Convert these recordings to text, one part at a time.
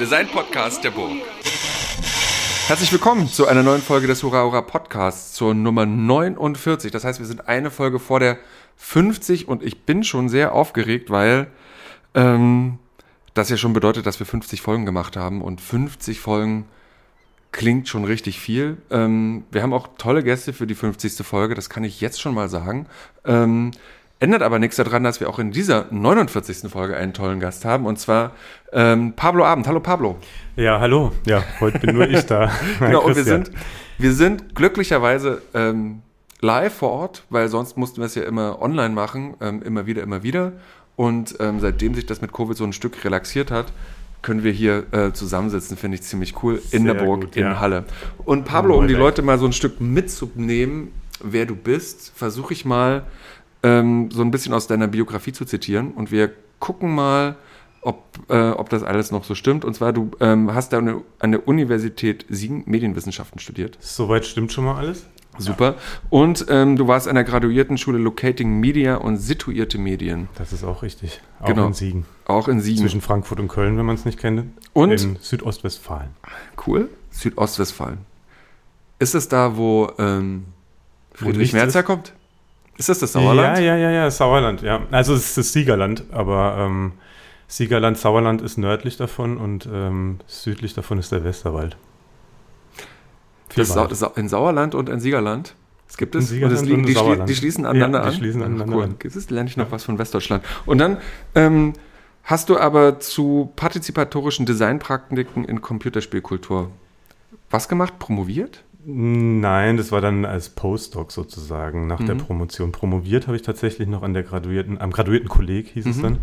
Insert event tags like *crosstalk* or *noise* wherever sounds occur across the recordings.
Design-Podcast der Burg. Herzlich willkommen zu einer neuen Folge des Hurra Hurra Podcasts, zur Nummer 49. Das heißt, wir sind eine Folge vor der 50 und ich bin schon sehr aufgeregt, weil ähm, das ja schon bedeutet, dass wir 50 Folgen gemacht haben und 50 Folgen klingt schon richtig viel. Ähm, wir haben auch tolle Gäste für die 50. Folge, das kann ich jetzt schon mal sagen. Ähm, Ändert aber nichts daran, dass wir auch in dieser 49. Folge einen tollen Gast haben, und zwar ähm, Pablo Abend. Hallo Pablo. Ja, hallo. Ja, heute bin nur ich da. *laughs* genau, und wir sind, wir sind glücklicherweise ähm, live vor Ort, weil sonst mussten wir es ja immer online machen, ähm, immer wieder, immer wieder. Und ähm, seitdem sich das mit Covid so ein Stück relaxiert hat, können wir hier äh, zusammensitzen, finde ich ziemlich cool, in Sehr der Burg, gut, in ja. Halle. Und Pablo, um die Leute mal so ein Stück mitzunehmen, wer du bist, versuche ich mal ähm, so ein bisschen aus deiner Biografie zu zitieren. Und wir gucken mal, ob, äh, ob das alles noch so stimmt. Und zwar, du ähm, hast da eine, an der Universität Siegen Medienwissenschaften studiert. Soweit stimmt schon mal alles. Super. Ja. Und ähm, du warst an der Graduiertenschule Locating Media und situierte Medien. Das ist auch richtig. Auch genau. in Siegen. Auch in Siegen. Zwischen Frankfurt und Köln, wenn man es nicht kennt. Und? In Südostwestfalen. Cool. Südostwestfalen. Ist es da, wo ähm, Friedrich Merz herkommt? Ist das das Sauerland? Ja, ja, ja, ja, Sauerland, ja. Also es ist das Siegerland, aber ähm, Siegerland, Sauerland ist nördlich davon und ähm, südlich davon ist der Westerwald. Das Sa Sa in Sauerland und in Siegerland? Es gibt es. Und das, und die, schli die, schließen aneinander ja, die schließen aneinander cool. an. Jetzt lerne ich noch was von Westdeutschland. Und dann ähm, hast du aber zu partizipatorischen Designpraktiken in Computerspielkultur was gemacht? Promoviert? Nein, das war dann als Postdoc sozusagen nach mhm. der Promotion. Promoviert habe ich tatsächlich noch an der graduierten, am graduierten Kolleg hieß mhm. es dann.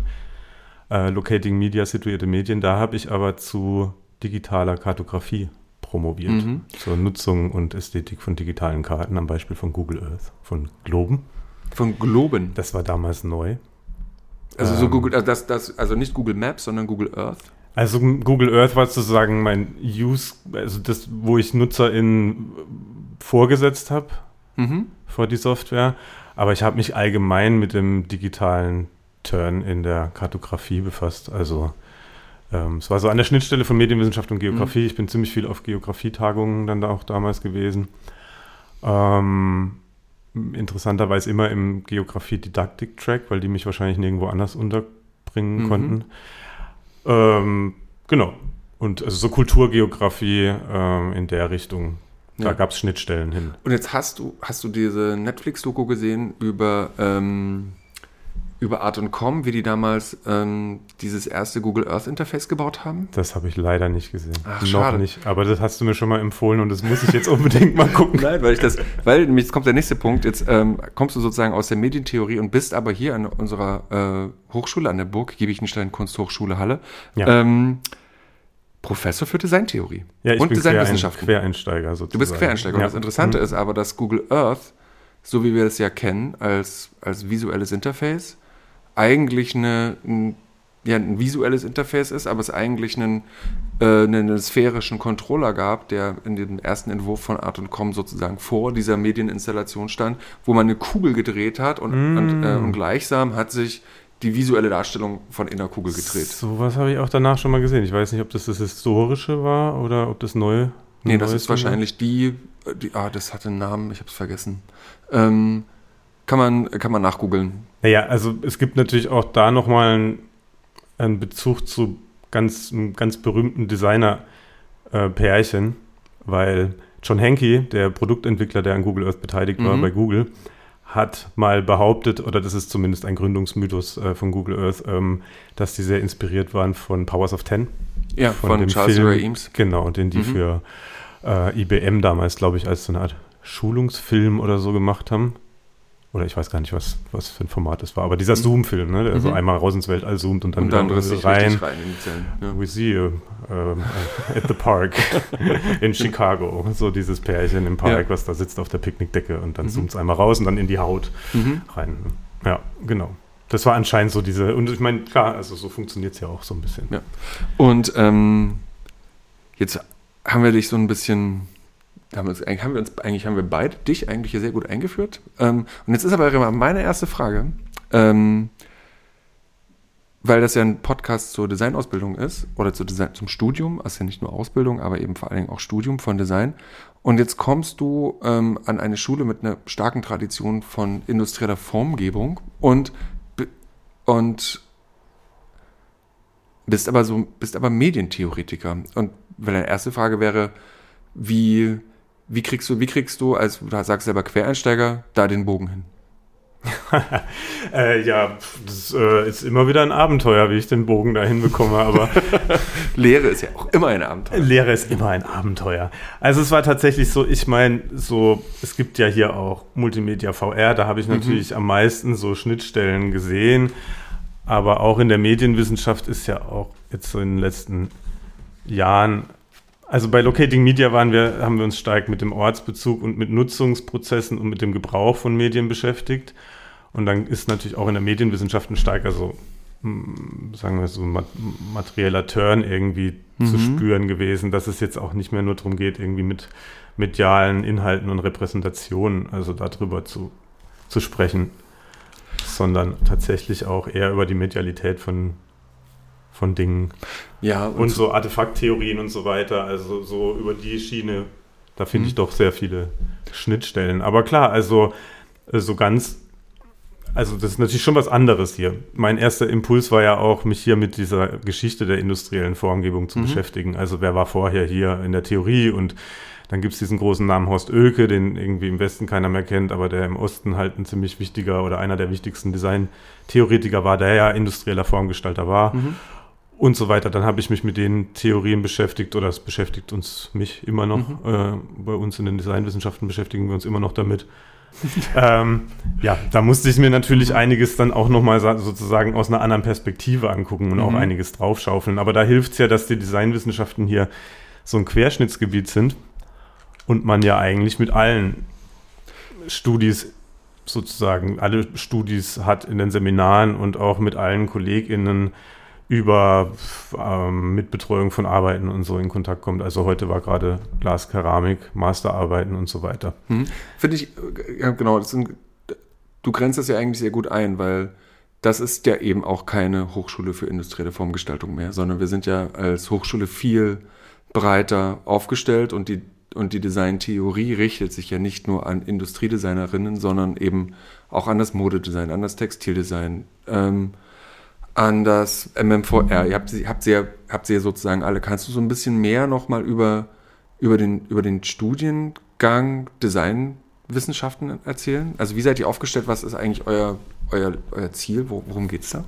Äh, Locating Media, situierte Medien. Da habe ich aber zu digitaler Kartografie promoviert. Mhm. Zur Nutzung und Ästhetik von digitalen Karten am Beispiel von Google Earth, von Globen. Von Globen? Das war damals neu. Also ähm, so Google, also das, das, also nicht Google Maps, sondern Google Earth? Also Google Earth war sozusagen mein Use, also das, wo ich NutzerInnen vorgesetzt habe mhm. vor die Software. Aber ich habe mich allgemein mit dem digitalen Turn in der Kartografie befasst. Also ähm, es war so an der Schnittstelle von Medienwissenschaft und Geografie. Mhm. Ich bin ziemlich viel auf Geografietagungen dann da auch damals gewesen. Ähm, interessanterweise immer im Geografie-Didaktik-Track, weil die mich wahrscheinlich nirgendwo anders unterbringen mhm. konnten. Ähm, genau. Und also so Kulturgeografie ähm, in der Richtung. Da ja. gab es Schnittstellen hin. Und jetzt hast du, hast du diese Netflix-Doku gesehen über, ähm, über Art und Com, wie die damals ähm, dieses erste Google Earth Interface gebaut haben? Das habe ich leider nicht gesehen. Ach, Noch schade. nicht. Aber das hast du mir schon mal empfohlen und das muss ich jetzt unbedingt mal gucken. *laughs* Nein, weil ich das, weil jetzt kommt der nächste Punkt. Jetzt ähm, kommst du sozusagen aus der Medientheorie und bist aber hier an unserer äh, Hochschule, an der Burg Giebichenstein Kunsthochschule Halle. Ja. Ähm, Professor für Designtheorie ja, ich und bin Designwissenschaften. Quereinsteiger sozusagen. Du bist Quereinsteiger. Ja. Und das Interessante mhm. ist aber, dass Google Earth, so wie wir das ja kennen, als, als visuelles Interface, eigentlich eine, ein, ja, ein visuelles Interface ist, aber es eigentlich einen, äh, einen sphärischen Controller gab, der in dem ersten Entwurf von Art und Com sozusagen vor dieser Medieninstallation stand, wo man eine Kugel gedreht hat und, mm. und, äh, und gleichsam hat sich die visuelle Darstellung von Innerkugel gedreht. So was habe ich auch danach schon mal gesehen. Ich weiß nicht, ob das das historische war oder ob das neue. Nee, das ist wahrscheinlich die, die, ah, das hatte einen Namen, ich habe es vergessen. Ähm, kann man, kann man nachgoogeln. Naja, also es gibt natürlich auch da nochmal einen, einen Bezug zu ganz, einem ganz berühmten Designer-Pärchen, äh, weil John Henke, der Produktentwickler, der an Google Earth beteiligt war mhm. bei Google, hat mal behauptet, oder das ist zumindest ein Gründungsmythos äh, von Google Earth, ähm, dass die sehr inspiriert waren von Powers of Ten. Ja, von, von Charles Film, Ray Eames. Genau, und den die mhm. für äh, IBM damals, glaube ich, als so eine Art Schulungsfilm oder so gemacht haben oder ich weiß gar nicht, was, was für ein Format das war, aber dieser mhm. Zoom-Film, ne, der mhm. so einmal raus ins Weltall zoomt und dann, und dann wieder rein. rein ja. We see you um, at the park *laughs* in Chicago. So dieses Pärchen im Park, ja. was da sitzt auf der Picknickdecke und dann mhm. zoomt es einmal raus und dann in die Haut mhm. rein. Ja, genau. Das war anscheinend so diese, und ich meine, klar, also so funktioniert es ja auch so ein bisschen. Ja. Und ähm, jetzt haben wir dich so ein bisschen uns, haben wir uns eigentlich haben wir beide dich eigentlich hier sehr gut eingeführt. Ähm, und jetzt ist aber meine erste Frage. Ähm, weil das ja ein Podcast zur Designausbildung ist oder zu Design, zum Studium, also ja nicht nur Ausbildung, aber eben vor allen Dingen auch Studium von Design. Und jetzt kommst du ähm, an eine Schule mit einer starken Tradition von industrieller Formgebung und, und bist aber so, bist aber Medientheoretiker. Und weil deine erste Frage wäre, wie, wie kriegst du, wie kriegst du, als du sagst selber Quereinsteiger, da den Bogen hin? *laughs* äh, ja, das äh, ist immer wieder ein Abenteuer, wie ich den Bogen dahin bekomme, aber *laughs* Lehre ist ja auch immer ein Abenteuer. Lehre ist immer ein Abenteuer. Also es war tatsächlich so, ich meine, so, es gibt ja hier auch Multimedia VR, da habe ich mhm. natürlich mhm. am meisten so Schnittstellen gesehen, aber auch in der Medienwissenschaft ist ja auch jetzt so in den letzten Jahren also bei Locating Media waren wir, haben wir uns stark mit dem Ortsbezug und mit Nutzungsprozessen und mit dem Gebrauch von Medien beschäftigt. Und dann ist natürlich auch in der Medienwissenschaft ein starker so, hm, sagen wir so, materieller Turn irgendwie mhm. zu spüren gewesen, dass es jetzt auch nicht mehr nur darum geht, irgendwie mit medialen Inhalten und Repräsentationen, also darüber zu, zu sprechen, sondern tatsächlich auch eher über die Medialität von von Dingen. Ja. Und, und so Artefakttheorien und so weiter. Also so über die Schiene, da finde mhm. ich doch sehr viele Schnittstellen. Aber klar, also äh, so ganz, also das ist natürlich schon was anderes hier. Mein erster Impuls war ja auch, mich hier mit dieser Geschichte der industriellen Formgebung zu mhm. beschäftigen. Also wer war vorher hier in der Theorie und dann gibt es diesen großen Namen Horst Oelke, den irgendwie im Westen keiner mehr kennt, aber der im Osten halt ein ziemlich wichtiger oder einer der wichtigsten Design-Theoretiker war, der ja industrieller Formgestalter war. Mhm und so weiter. Dann habe ich mich mit den Theorien beschäftigt oder es beschäftigt uns mich immer noch. Mhm. Äh, bei uns in den Designwissenschaften beschäftigen wir uns immer noch damit. *laughs* ähm, ja, da musste ich mir natürlich einiges dann auch nochmal sozusagen aus einer anderen Perspektive angucken und mhm. auch einiges draufschaufeln. Aber da hilft es ja, dass die Designwissenschaften hier so ein Querschnittsgebiet sind und man ja eigentlich mit allen Studis sozusagen, alle Studis hat in den Seminaren und auch mit allen KollegInnen über ähm, Mitbetreuung von Arbeiten und so in Kontakt kommt. Also heute war gerade Glas, Keramik, Masterarbeiten und so weiter. Hm. Finde ich, äh, ja, genau, sind, du grenzt das ja eigentlich sehr gut ein, weil das ist ja eben auch keine Hochschule für industrielle Formgestaltung mehr, sondern wir sind ja als Hochschule viel breiter aufgestellt und die, und die Designtheorie richtet sich ja nicht nur an Industriedesignerinnen, sondern eben auch an das Modedesign, an das Textildesign. Ähm, an das MMVR. Ihr habt sie, habt sie, ja, habt sie ja sozusagen alle. Kannst du so ein bisschen mehr nochmal über, über, den, über den Studiengang Designwissenschaften erzählen? Also wie seid ihr aufgestellt? Was ist eigentlich euer, euer, euer Ziel? Worum geht es da?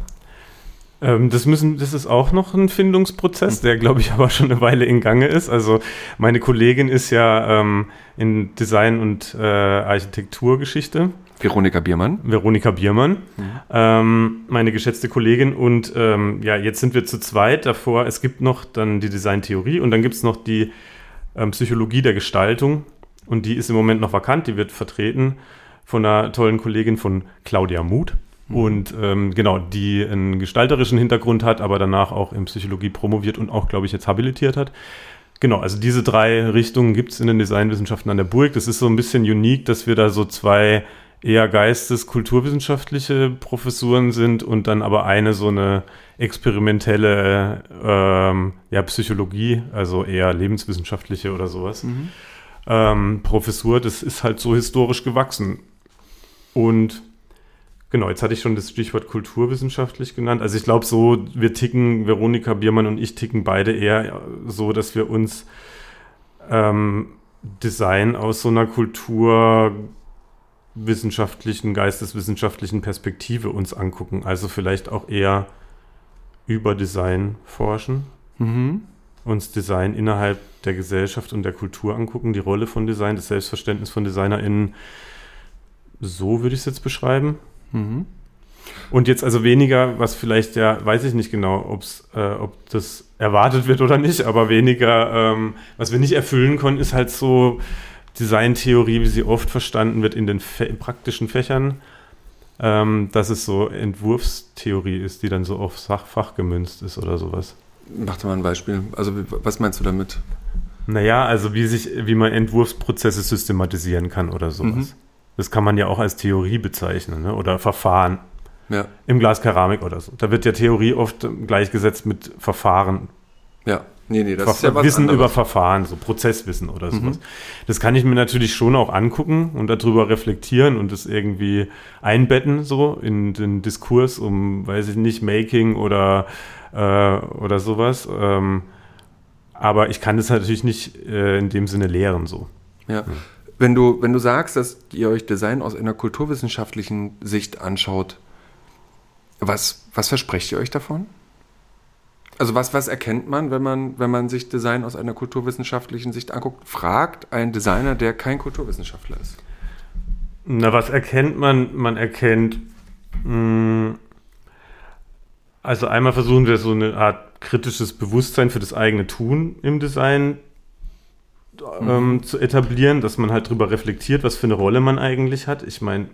Ähm, das, müssen, das ist auch noch ein Findungsprozess, der, glaube ich, aber schon eine Weile in Gange ist. Also meine Kollegin ist ja ähm, in Design- und äh, Architekturgeschichte Veronika Biermann. Veronika Biermann, mhm. ähm, meine geschätzte Kollegin. Und ähm, ja, jetzt sind wir zu zweit davor. Es gibt noch dann die Designtheorie und dann gibt es noch die ähm, Psychologie der Gestaltung. Und die ist im Moment noch vakant. Die wird vertreten von einer tollen Kollegin von Claudia Muth. Mhm. Und ähm, genau, die einen gestalterischen Hintergrund hat, aber danach auch in Psychologie promoviert und auch, glaube ich, jetzt habilitiert hat. Genau, also diese drei Richtungen gibt es in den Designwissenschaften an der Burg. Das ist so ein bisschen unique, dass wir da so zwei eher geistes-kulturwissenschaftliche Professuren sind und dann aber eine so eine experimentelle ähm, ja, Psychologie, also eher lebenswissenschaftliche oder sowas. Mhm. Ähm, Professur, das ist halt so historisch gewachsen. Und genau, jetzt hatte ich schon das Stichwort kulturwissenschaftlich genannt. Also ich glaube so, wir ticken, Veronika Biermann und ich ticken beide eher so, dass wir uns ähm, Design aus so einer Kultur wissenschaftlichen, geisteswissenschaftlichen Perspektive uns angucken. Also vielleicht auch eher über Design forschen, mhm. uns Design innerhalb der Gesellschaft und der Kultur angucken, die Rolle von Design, das Selbstverständnis von DesignerInnen. So würde ich es jetzt beschreiben. Mhm. Und jetzt also weniger, was vielleicht ja, weiß ich nicht genau, ob's, äh, ob das erwartet wird oder nicht, aber weniger, ähm, was wir nicht erfüllen konnten, ist halt so Designtheorie, wie sie oft verstanden wird in den praktischen Fächern, ähm, dass es so Entwurfstheorie ist, die dann so auf Sachfach gemünzt ist oder sowas. Mach doch mal ein Beispiel. Also was meinst du damit? Naja, also wie sich, wie man Entwurfsprozesse systematisieren kann oder sowas. Mhm. Das kann man ja auch als Theorie bezeichnen, ne? oder Verfahren. Ja. Im Glas Keramik oder so. Da wird ja Theorie oft gleichgesetzt mit Verfahren. Ja. Nee, nee, das Ver ist ja was Wissen anderes. über Verfahren, so Prozesswissen oder sowas. Mhm. Das kann ich mir natürlich schon auch angucken und darüber reflektieren und das irgendwie einbetten, so in den Diskurs um, weiß ich nicht, Making oder, äh, oder sowas. Ähm, aber ich kann das natürlich nicht äh, in dem Sinne lehren, so. Ja. Hm. Wenn du, wenn du sagst, dass ihr euch Design aus einer kulturwissenschaftlichen Sicht anschaut, was, was versprecht ihr euch davon? Also was, was erkennt man, wenn man, wenn man sich Design aus einer kulturwissenschaftlichen Sicht anguckt? Fragt ein Designer, der kein Kulturwissenschaftler ist. Na, was erkennt man? Man erkennt, mh, hm, also einmal versuchen wir so eine Art kritisches Bewusstsein für das eigene Tun im Design ähm, mhm. zu etablieren, dass man halt darüber reflektiert, was für eine Rolle man eigentlich hat. Ich meine,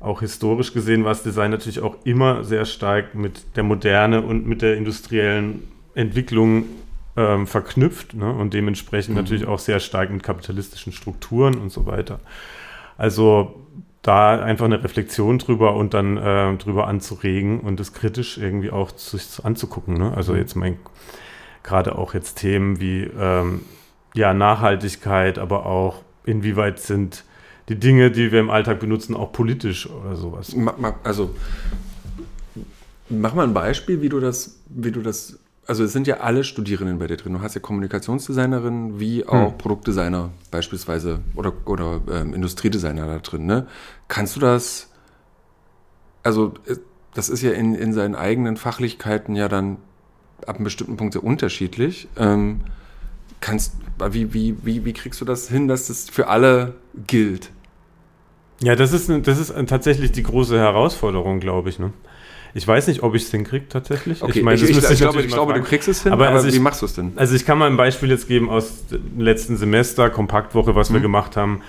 auch historisch gesehen war das Design natürlich auch immer sehr stark mit der Moderne und mit der industriellen Entwicklung ähm, verknüpft ne? und dementsprechend mhm. natürlich auch sehr stark mit kapitalistischen Strukturen und so weiter. Also da einfach eine Reflexion drüber und dann äh, drüber anzuregen und das kritisch irgendwie auch sich anzugucken. Ne? Also mhm. jetzt mein gerade auch jetzt Themen wie ähm, ja Nachhaltigkeit, aber auch inwieweit sind die Dinge, die wir im Alltag benutzen, auch politisch oder sowas. Also mach mal ein Beispiel, wie du das, wie du das, also es sind ja alle Studierenden bei dir drin. Du hast ja Kommunikationsdesignerin wie auch hm. Produktdesigner beispielsweise oder, oder ähm, Industriedesigner da drin. Ne? Kannst du das, also äh, das ist ja in, in seinen eigenen Fachlichkeiten ja dann ab einem bestimmten Punkt sehr unterschiedlich. Ähm, kannst, wie, wie, wie, wie kriegst du das hin, dass das für alle gilt? Ja, das ist, das ist tatsächlich die große Herausforderung, glaube ich. Ne? Ich weiß nicht, ob ich es hinkriege tatsächlich. Okay, ich, meine, ich, ich, ich glaube, ich glaube du kriegst es hin, aber, aber also wie machst du es denn? Also ich kann mal ein Beispiel jetzt geben aus dem letzten Semester, Kompaktwoche, was mhm. wir gemacht haben.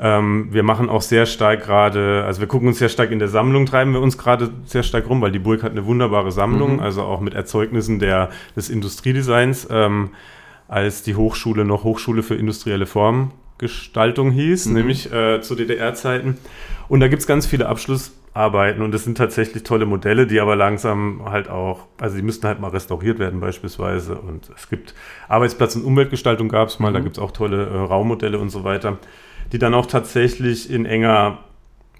Ähm, wir machen auch sehr stark gerade, also wir gucken uns sehr stark in der Sammlung, treiben wir uns gerade sehr stark rum, weil die Burg hat eine wunderbare Sammlung, mhm. also auch mit Erzeugnissen der, des Industriedesigns. Ähm, als die Hochschule noch Hochschule für industrielle Formen Gestaltung hieß, mhm. nämlich äh, zu DDR-Zeiten. Und da gibt es ganz viele Abschlussarbeiten und das sind tatsächlich tolle Modelle, die aber langsam halt auch, also die müssten halt mal restauriert werden beispielsweise. Und es gibt Arbeitsplatz- und Umweltgestaltung gab es mal, mhm. da gibt es auch tolle äh, Raummodelle und so weiter, die dann auch tatsächlich in enger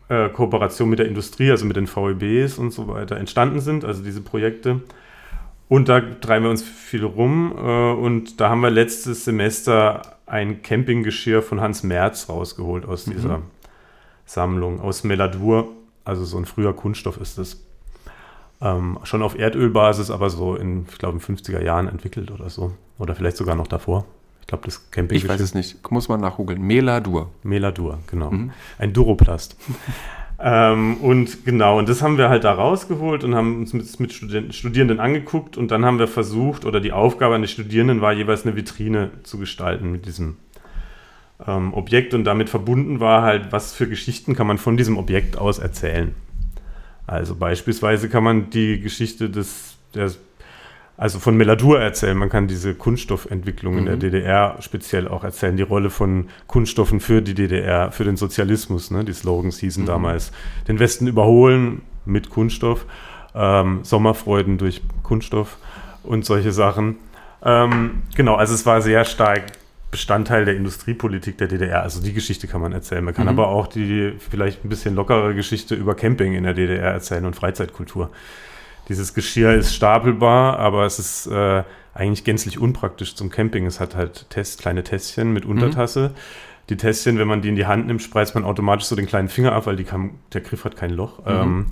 äh, Kooperation mit der Industrie, also mit den VEBs und so weiter entstanden sind, also diese Projekte. Und da treiben wir uns viel rum. Äh, und da haben wir letztes Semester ein Campinggeschirr von Hans Merz rausgeholt aus mhm. dieser Sammlung, aus Meladur. Also so ein früher Kunststoff ist es. Ähm, schon auf Erdölbasis, aber so in, ich glaube, in 50er Jahren entwickelt oder so. Oder vielleicht sogar noch davor. Ich glaube, das Camping. Ich weiß es nicht. Muss man nachgoogeln. Meladur. Meladur, genau. Mhm. Ein Duroplast. *laughs* Ähm, und genau, und das haben wir halt da rausgeholt und haben uns mit, mit Studierenden angeguckt und dann haben wir versucht, oder die Aufgabe an den Studierenden war jeweils eine Vitrine zu gestalten mit diesem ähm, Objekt und damit verbunden war halt, was für Geschichten kann man von diesem Objekt aus erzählen. Also beispielsweise kann man die Geschichte des, der also von Meladur erzählen. Man kann diese Kunststoffentwicklung mhm. in der mhm. DDR speziell auch erzählen, die Rolle von Kunststoffen für die DDR, für den Sozialismus. Ne? Die Slogans hießen mhm. damals, den Westen überholen mit Kunststoff, ähm, Sommerfreuden durch Kunststoff und solche Sachen. Ähm, genau, also es war sehr stark Bestandteil der Industriepolitik der DDR. Also die Geschichte kann man erzählen. Man kann mhm. aber auch die vielleicht ein bisschen lockere Geschichte über Camping in der DDR erzählen und Freizeitkultur. Dieses Geschirr ist stapelbar, aber es ist äh, eigentlich gänzlich unpraktisch zum Camping. Es hat halt Test, kleine Tässchen mit Untertasse. Mhm. Die Tässchen, wenn man die in die Hand nimmt, spreizt man automatisch so den kleinen Finger ab, weil die kann, der Griff hat kein Loch. Mhm. Ähm,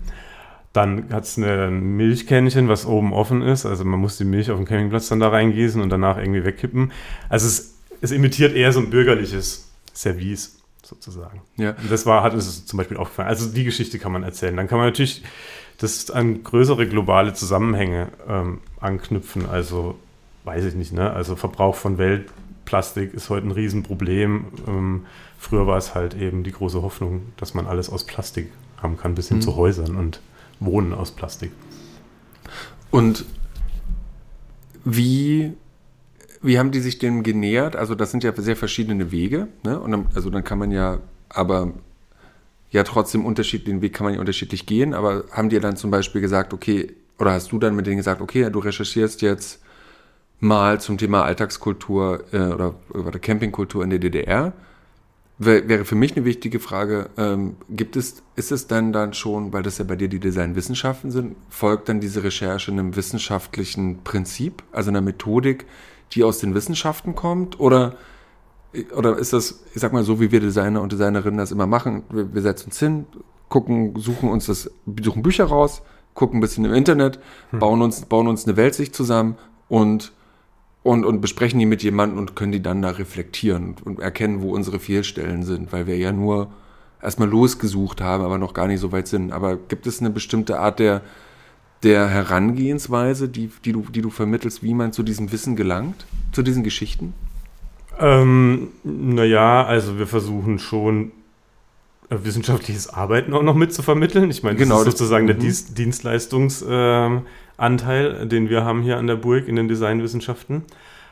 dann hat es ein Milchkännchen, was oben offen ist. Also man muss die Milch auf dem Campingplatz dann da reingießen und danach irgendwie wegkippen. Also es, es imitiert eher so ein bürgerliches Service sozusagen. Ja. Und das war, hat es zum Beispiel aufgefallen. Also die Geschichte kann man erzählen. Dann kann man natürlich das an größere globale Zusammenhänge ähm, anknüpfen. Also weiß ich nicht, ne? Also Verbrauch von Weltplastik ist heute ein Riesenproblem. Ähm, früher war es halt eben die große Hoffnung, dass man alles aus Plastik haben kann, bis hin mhm. zu Häusern und Wohnen aus Plastik. Und wie, wie haben die sich dem genähert? Also das sind ja sehr verschiedene Wege. Ne? Und dann, also dann kann man ja aber ja trotzdem unterschiedlich, den Weg kann man ja unterschiedlich gehen, aber haben dir dann zum Beispiel gesagt, okay, oder hast du dann mit denen gesagt, okay, du recherchierst jetzt mal zum Thema Alltagskultur äh, oder, oder Campingkultur in der DDR? wäre für mich eine wichtige Frage, ähm, gibt es, ist es denn dann schon, weil das ja bei dir die Designwissenschaften sind, folgt dann diese Recherche einem wissenschaftlichen Prinzip, also einer Methodik, die aus den Wissenschaften kommt? Oder, oder ist das, ich sag mal, so wie wir Designer und Designerinnen das immer machen, wir, wir setzen uns hin, gucken, suchen uns das, suchen Bücher raus, gucken ein bisschen im Internet, hm. bauen uns, bauen uns eine Weltsicht zusammen und und, und besprechen die mit jemandem und können die dann da reflektieren und erkennen, wo unsere Fehlstellen sind, weil wir ja nur erstmal losgesucht haben, aber noch gar nicht so weit sind. Aber gibt es eine bestimmte Art der, der Herangehensweise, die, die, du, die du vermittelst, wie man zu diesem Wissen gelangt, zu diesen Geschichten? Ähm, naja, also wir versuchen schon äh, wissenschaftliches Arbeiten auch noch mit zu vermitteln. Ich meine, das genau, ist sozusagen das, der mhm. Dienstleistungsanteil, äh, den wir haben hier an der Burg in den Designwissenschaften.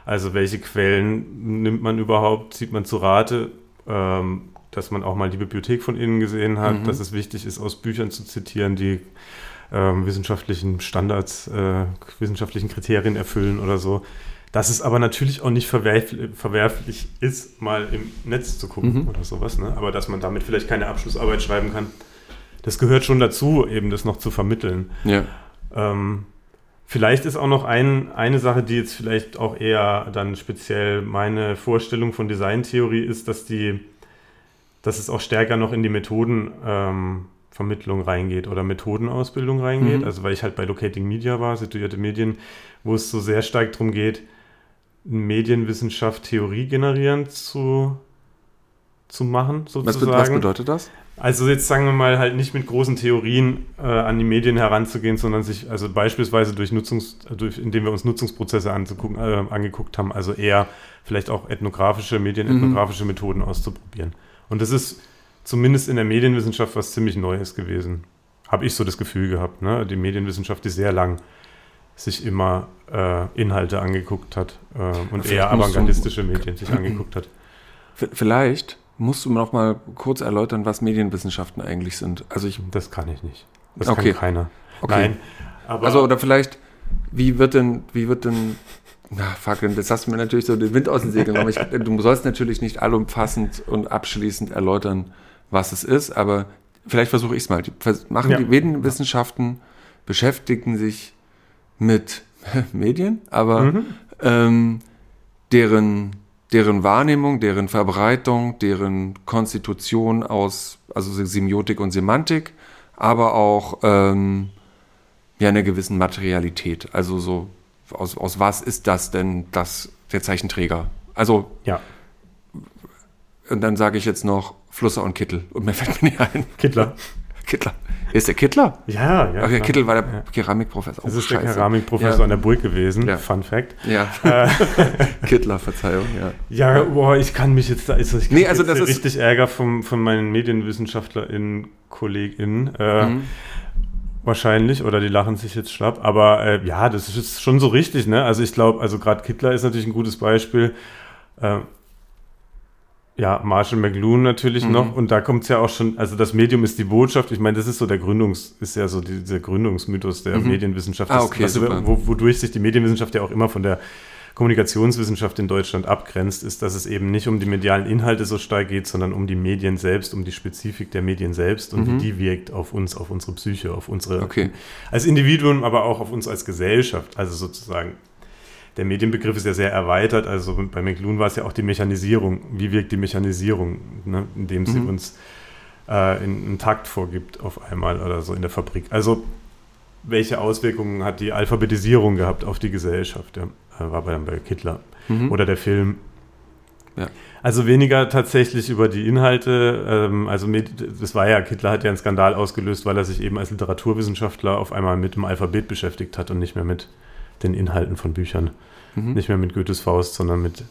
Also welche Quellen nimmt man überhaupt, zieht man zu Rate, ähm, dass man auch mal die Bibliothek von innen gesehen hat, mhm. dass es wichtig ist, aus Büchern zu zitieren, die ähm, wissenschaftlichen Standards, äh, wissenschaftlichen Kriterien erfüllen oder so. Dass es aber natürlich auch nicht verwerflich, verwerflich ist, mal im Netz zu gucken mhm. oder sowas. Ne? Aber dass man damit vielleicht keine Abschlussarbeit schreiben kann, das gehört schon dazu, eben das noch zu vermitteln. Ja. Ähm, vielleicht ist auch noch ein, eine Sache, die jetzt vielleicht auch eher dann speziell meine Vorstellung von Designtheorie ist, dass die, dass es auch stärker noch in die Methodenvermittlung ähm, reingeht oder Methodenausbildung reingeht. Mhm. Also weil ich halt bei Locating Media war, situierte Medien, wo es so sehr stark darum geht, Medienwissenschaft Theorie generieren zu, zu machen, sozusagen. Was, was bedeutet das? Also jetzt sagen wir mal halt nicht mit großen Theorien äh, an die Medien heranzugehen, sondern sich also beispielsweise durch Nutzungs, durch, indem wir uns Nutzungsprozesse anzugucken, äh, angeguckt haben, also eher vielleicht auch ethnografische, medienethnografische mhm. Methoden auszuprobieren. Und das ist zumindest in der Medienwissenschaft was ziemlich Neues gewesen. Habe ich so das Gefühl gehabt. Ne? Die Medienwissenschaft ist sehr lang sich immer äh, Inhalte angeguckt hat äh, und eher avantgardistische Medien sich *clears throat* angeguckt hat. Vielleicht musst du noch mal kurz erläutern, was Medienwissenschaften eigentlich sind. Also ich das kann ich nicht. Das okay. kann keiner. Okay. Nein. also oder vielleicht, wie wird denn, wie wird denn na, fuck, das hast du mir natürlich so den Wind aus den Segeln. Aber ich, du sollst natürlich nicht allumfassend und abschließend erläutern, was es ist, aber vielleicht versuche ich es mal. Die, machen ja. die Medienwissenschaften, beschäftigen sich mit *laughs* Medien, aber mhm. ähm, deren, deren Wahrnehmung, deren Verbreitung, deren Konstitution aus, also Semiotik und Semantik, aber auch ähm, ja, einer gewissen Materialität. Also so, aus, aus was ist das denn das, der Zeichenträger? Also, ja. Und dann sage ich jetzt noch Flusser und Kittel. Und mir fällt mir nicht ein. Kittler. Kittler. Ist der Kittler? Ja, ja. Okay, Kittel war der ja. Keramikprofessor. Das oh, ist Scheiße. der Keramikprofessor ja. an der Burg gewesen. Ja. Fun Fact. Ja. Äh, *laughs* Kittler, Verzeihung, ja. Ja, boah, ich kann mich jetzt da, also ich nee, also das ist richtig Ärger vom, von meinen MedienwissenschaftlerInnen, KollegInnen. Äh, mhm. Wahrscheinlich, oder die lachen sich jetzt schlapp. Aber äh, ja, das ist schon so richtig, ne? Also ich glaube, also gerade Kittler ist natürlich ein gutes Beispiel. Äh, ja, Marshall McLuhan natürlich mhm. noch. Und da kommt es ja auch schon, also das Medium ist die Botschaft. Ich meine, das ist so der Gründungs, ist ja so die, dieser Gründungsmythos der mhm. Medienwissenschaft. Ah, okay, das, wo, wodurch sich die Medienwissenschaft ja auch immer von der Kommunikationswissenschaft in Deutschland abgrenzt, ist, dass es eben nicht um die medialen Inhalte so stark geht, sondern um die Medien selbst, um die Spezifik der Medien selbst und mhm. wie die wirkt auf uns, auf unsere Psyche, auf unsere, okay. als Individuum, aber auch auf uns als Gesellschaft. Also sozusagen der Medienbegriff ist ja sehr erweitert. Also bei McLuhan war es ja auch die Mechanisierung. Wie wirkt die Mechanisierung, ne? indem sie mhm. uns äh, einen Takt vorgibt auf einmal oder so in der Fabrik. Also welche Auswirkungen hat die Alphabetisierung gehabt auf die Gesellschaft? Ja, äh, war bei, bei Kittler. Mhm. Oder der Film. Ja. Also weniger tatsächlich über die Inhalte. Ähm, also das war ja, Kittler hat ja einen Skandal ausgelöst, weil er sich eben als Literaturwissenschaftler auf einmal mit dem Alphabet beschäftigt hat und nicht mehr mit den Inhalten von Büchern. Mhm. Nicht mehr mit Goethes Faust, sondern mit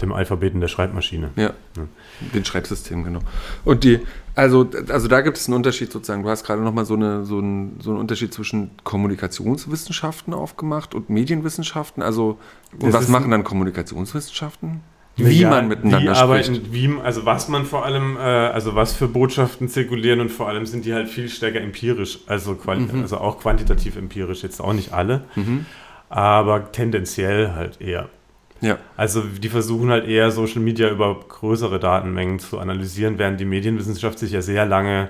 dem Alphabeten der Schreibmaschine. Ja, ja. den Schreibsystem, genau. Und die, also, also da gibt es einen Unterschied sozusagen. Du hast gerade nochmal so, eine, so, einen, so einen Unterschied zwischen Kommunikationswissenschaften aufgemacht und Medienwissenschaften. Also, und was machen dann Kommunikationswissenschaften? wie ja, man miteinander wie spricht. Arbeiten, wie, also was man vor allem, äh, also was für Botschaften zirkulieren und vor allem sind die halt viel stärker empirisch, also, mhm. also auch quantitativ empirisch, jetzt auch nicht alle, mhm. Aber tendenziell halt eher. Ja. Also die versuchen halt eher Social Media über größere Datenmengen zu analysieren, während die Medienwissenschaft sich ja sehr lange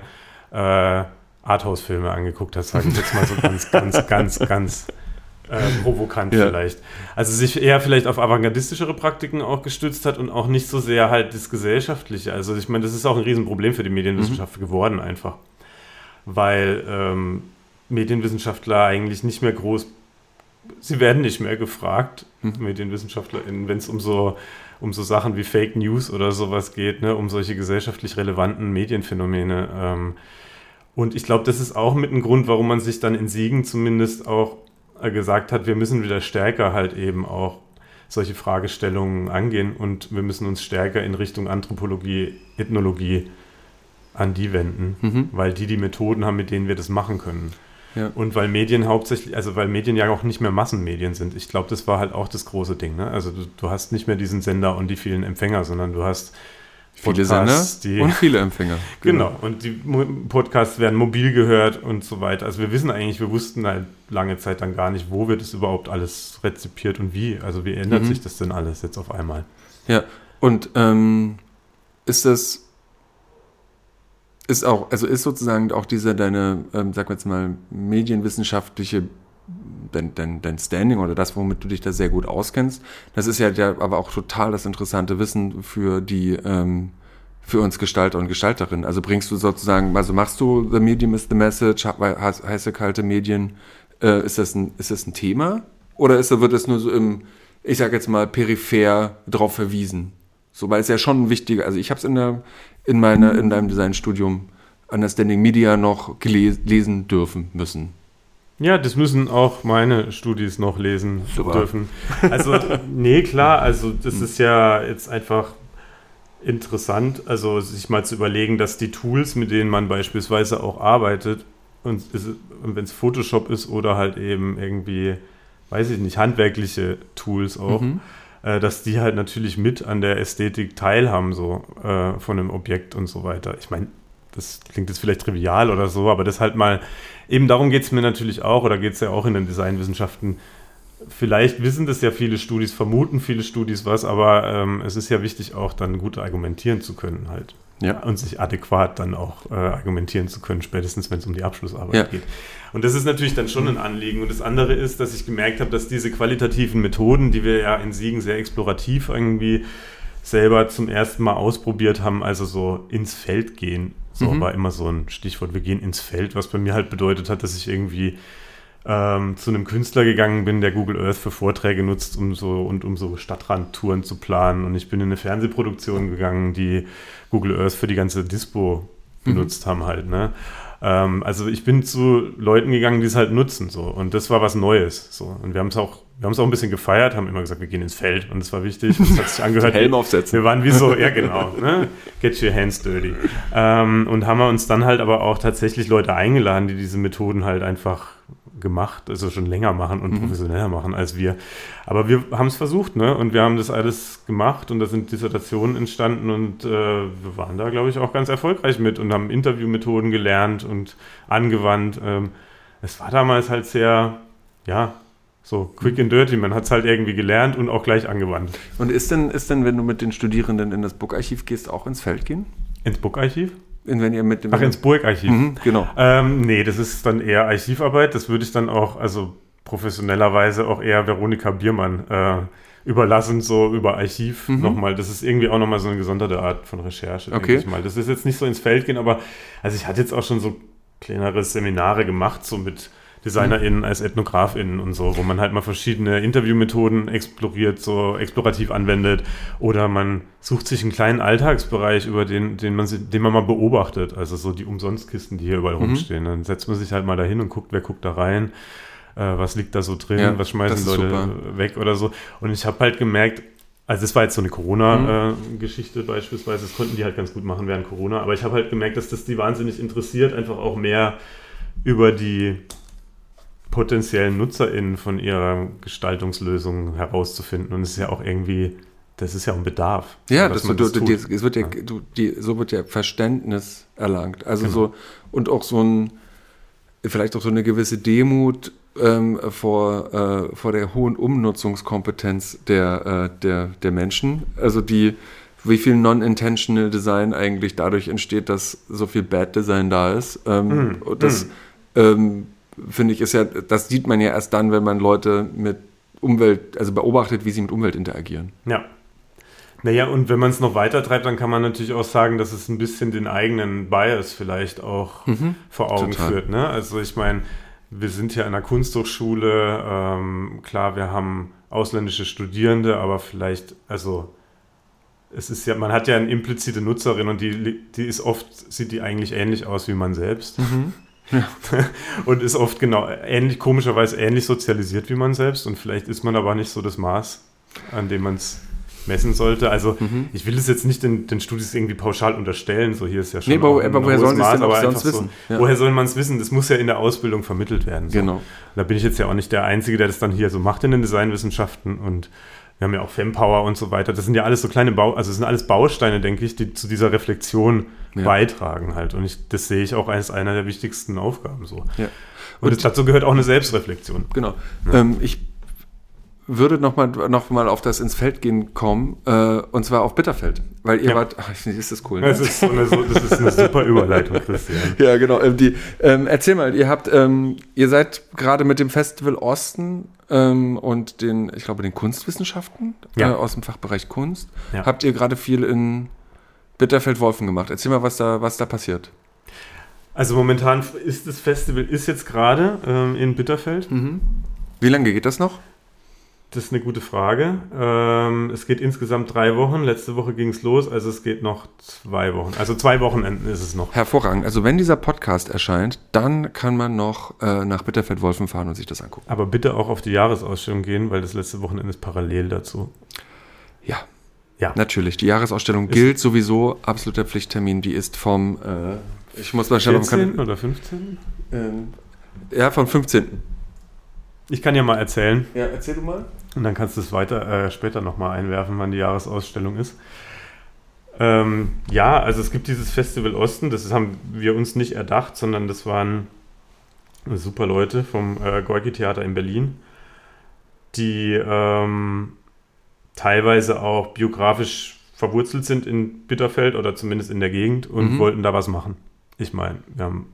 äh, Arthouse-Filme angeguckt hat, sage ich jetzt mal so ganz, *laughs* ganz, ganz, ganz äh, provokant ja. vielleicht. Also sich eher vielleicht auf avantgardistischere Praktiken auch gestützt hat und auch nicht so sehr halt das Gesellschaftliche. Also ich meine, das ist auch ein Riesenproblem für die Medienwissenschaft mhm. geworden einfach. Weil ähm, Medienwissenschaftler eigentlich nicht mehr groß, sie werden nicht mehr gefragt, mhm. MedienwissenschaftlerInnen, wenn es um so um so Sachen wie Fake News oder sowas geht, ne, um solche gesellschaftlich relevanten Medienphänomene. Ähm, und ich glaube, das ist auch mit ein Grund, warum man sich dann in Siegen zumindest auch gesagt hat, wir müssen wieder stärker halt eben auch solche Fragestellungen angehen und wir müssen uns stärker in Richtung Anthropologie, Ethnologie an die wenden, mhm. weil die die Methoden haben, mit denen wir das machen können. Ja. Und weil Medien hauptsächlich, also weil Medien ja auch nicht mehr Massenmedien sind. Ich glaube, das war halt auch das große Ding. Ne? Also du, du, hast nicht mehr diesen Sender und die vielen Empfänger, sondern du hast Viele Sender und viele Empfänger. Genau. *laughs* genau. Und die Podcasts werden mobil gehört und so weiter. Also wir wissen eigentlich, wir wussten halt lange Zeit dann gar nicht, wo wird das überhaupt alles rezipiert und wie. Also wie ändert mhm. sich das denn alles jetzt auf einmal? Ja, und ähm, ist das ist auch, also ist sozusagen auch dieser deine, ähm, sag jetzt mal, medienwissenschaftliche dein, dein, dein Standing oder das, womit du dich da sehr gut auskennst. Das ist ja der, aber auch total das interessante Wissen für die, ähm, für uns Gestalter und Gestalterinnen. Also bringst du sozusagen, also machst du The Medium is the Message, heiße kalte Medien, äh, ist, das ein, ist das ein Thema? Oder ist, wird es nur so im, ich sag jetzt mal, peripher drauf verwiesen? So, weil es ja schon wichtig, also ich habe es in der, in meiner, in deinem Designstudium Understanding Media noch gelesen dürfen müssen. Ja, das müssen auch meine Studis noch lesen Super. dürfen. Also, nee, klar, also das hm. ist ja jetzt einfach interessant, also sich mal zu überlegen, dass die Tools, mit denen man beispielsweise auch arbeitet, und wenn es Photoshop ist oder halt eben irgendwie, weiß ich nicht, handwerkliche Tools auch, mhm. Äh, dass die halt natürlich mit an der Ästhetik teilhaben, so äh, von einem Objekt und so weiter. Ich meine, das klingt jetzt vielleicht trivial oder so, aber das halt mal, eben darum geht es mir natürlich auch, oder geht es ja auch in den Designwissenschaften. Vielleicht wissen das ja viele Studis, vermuten viele Studis was, aber ähm, es ist ja wichtig, auch dann gut argumentieren zu können halt. Ja. Und sich adäquat dann auch äh, argumentieren zu können, spätestens wenn es um die Abschlussarbeit ja. geht. Und das ist natürlich dann schon ein Anliegen. Und das andere ist, dass ich gemerkt habe, dass diese qualitativen Methoden, die wir ja in Siegen sehr explorativ irgendwie selber zum ersten Mal ausprobiert haben, also so ins Feld gehen so mhm. war immer so ein Stichwort. Wir gehen ins Feld, was bei mir halt bedeutet hat, dass ich irgendwie ähm, zu einem Künstler gegangen bin, der Google Earth für Vorträge nutzt, um so und um so Stadtrandtouren zu planen. Und ich bin in eine Fernsehproduktion gegangen, die Google Earth für die ganze Dispo mhm. benutzt mhm. haben halt. Ne? Ähm, also ich bin zu Leuten gegangen, die es halt nutzen so und das war was Neues so und wir haben es auch wir haben es auch ein bisschen gefeiert, haben immer gesagt, wir gehen ins Feld und das war wichtig. Das hat sich *laughs* angehört. Helm aufsetzen. Wir waren wie so, ja *laughs* genau, ne? get your hands dirty. Ähm, und haben wir uns dann halt aber auch tatsächlich Leute eingeladen, die diese Methoden halt einfach gemacht, also schon länger machen und mhm. professioneller machen als wir. Aber wir haben es versucht, ne? Und wir haben das alles gemacht und da sind Dissertationen entstanden und äh, wir waren da, glaube ich, auch ganz erfolgreich mit und haben Interviewmethoden gelernt und angewandt. Ähm, es war damals halt sehr, ja, so quick and dirty, man hat es halt irgendwie gelernt und auch gleich angewandt. Und ist denn, ist denn, wenn du mit den Studierenden in das Bookarchiv gehst, auch ins Feld gehen? Ins Bookarchiv? wenn ihr mit dem Ach, ins Burgarchiv. Mhm, genau. Ähm, nee, das ist dann eher Archivarbeit. Das würde ich dann auch, also professionellerweise auch eher Veronika Biermann äh, überlassen, so über Archiv mhm. nochmal. Das ist irgendwie auch nochmal so eine gesonderte Art von Recherche, okay. denke ich mal. Das ist jetzt nicht so ins Feld gehen, aber also ich hatte jetzt auch schon so kleinere Seminare gemacht, so mit DesignerInnen als EthnografInnen und so, wo man halt mal verschiedene Interviewmethoden exploriert, so explorativ anwendet oder man sucht sich einen kleinen Alltagsbereich, über den, den, man, den man mal beobachtet, also so die Umsonstkisten, die hier überall mhm. rumstehen. Dann setzt man sich halt mal da hin und guckt, wer guckt da rein, äh, was liegt da so drin, ja, was schmeißen Leute super. weg oder so. Und ich habe halt gemerkt, also das war jetzt so eine Corona-Geschichte mhm. äh, beispielsweise, das konnten die halt ganz gut machen während Corona, aber ich habe halt gemerkt, dass das die wahnsinnig interessiert, einfach auch mehr über die potenziellen NutzerInnen von ihrer Gestaltungslösung herauszufinden. Und es ist ja auch irgendwie das ist ja ein Bedarf. Ja, das das du, es wird ja, ja. Du, die, so wird ja Verständnis erlangt. Also genau. so, und auch so ein, vielleicht auch so eine gewisse Demut ähm, vor, äh, vor der hohen Umnutzungskompetenz der, äh, der, der Menschen. Also die, wie viel Non-Intentional Design eigentlich dadurch entsteht, dass so viel Bad Design da ist. Ähm, mm. Das mm. ähm, finde ich ist ja, das sieht man ja erst dann, wenn man Leute mit Umwelt, also beobachtet, wie sie mit Umwelt interagieren. Ja. Naja, und wenn man es noch weiter treibt, dann kann man natürlich auch sagen, dass es ein bisschen den eigenen Bias vielleicht auch mhm, vor Augen total. führt. Ne? Also ich meine, wir sind ja in einer Kunsthochschule, ähm, klar, wir haben ausländische Studierende, aber vielleicht, also es ist ja, man hat ja eine implizite Nutzerin und die, die ist oft, sieht die eigentlich ähnlich aus wie man selbst. Mhm. Ja. *laughs* und ist oft genau ähnlich, komischerweise ähnlich sozialisiert wie man selbst und vielleicht ist man aber nicht so das Maß, an dem man es messen sollte. Also mhm. ich will es jetzt nicht den, den Studis irgendwie pauschal unterstellen, so hier ist ja schon. Nee, aber, aber woher sollen sie es sonst wissen? So, ja. Woher soll man es wissen? Das muss ja in der Ausbildung vermittelt werden. So. Genau. Da bin ich jetzt ja auch nicht der Einzige, der das dann hier so macht in den Designwissenschaften und wir haben ja auch Fempower und so weiter. Das sind ja alles so kleine Bau, also das sind alles Bausteine, denke ich, die zu dieser Reflexion ja. beitragen halt. Und ich, das sehe ich auch als einer der wichtigsten Aufgaben so. Ja. Und, und dazu gehört auch eine Selbstreflexion. Genau. Ja. Ähm, ich würde nochmal noch mal auf das ins Feld gehen kommen, äh, und zwar auf Bitterfeld. Weil ihr ja. wart, ach, ist das cool. Ne? Das, ist eine, das, ist eine, super Überleitung, Christian. *laughs* ja, genau. Ähm, die, ähm, erzähl mal, ihr habt, ähm, ihr seid gerade mit dem Festival Osten ähm, und den, ich glaube, den Kunstwissenschaften ja. äh, aus dem Fachbereich Kunst, ja. habt ihr gerade viel in Bitterfeld-Wolfen gemacht. Erzähl mal, was da, was da passiert. Also momentan ist das Festival ist jetzt gerade ähm, in Bitterfeld. Mhm. Wie lange geht das noch? Das ist eine gute Frage. Ähm, es geht insgesamt drei Wochen. Letzte Woche ging es los, also es geht noch zwei Wochen. Also zwei Wochenenden ist es noch. Hervorragend. Also wenn dieser Podcast erscheint, dann kann man noch äh, nach Bitterfeld-Wolfen fahren und sich das angucken. Aber bitte auch auf die Jahresausstellung gehen, weil das letzte Wochenende ist parallel dazu. Ja. Ja. Natürlich. Die Jahresausstellung ist gilt sowieso. Absoluter Pflichttermin. Die ist vom, äh, ich muss mal schauen, 14 oder 15? Ähm, ja, vom 15. Ich kann ja mal erzählen. Ja, erzähl du mal. Und dann kannst du es weiter äh, später nochmal einwerfen, wann die Jahresausstellung ist. Ähm, ja, also es gibt dieses Festival Osten, das haben wir uns nicht erdacht, sondern das waren super Leute vom äh, Gorki Theater in Berlin, die ähm, teilweise auch biografisch verwurzelt sind in Bitterfeld oder zumindest in der Gegend und mhm. wollten da was machen. Ich meine, wir haben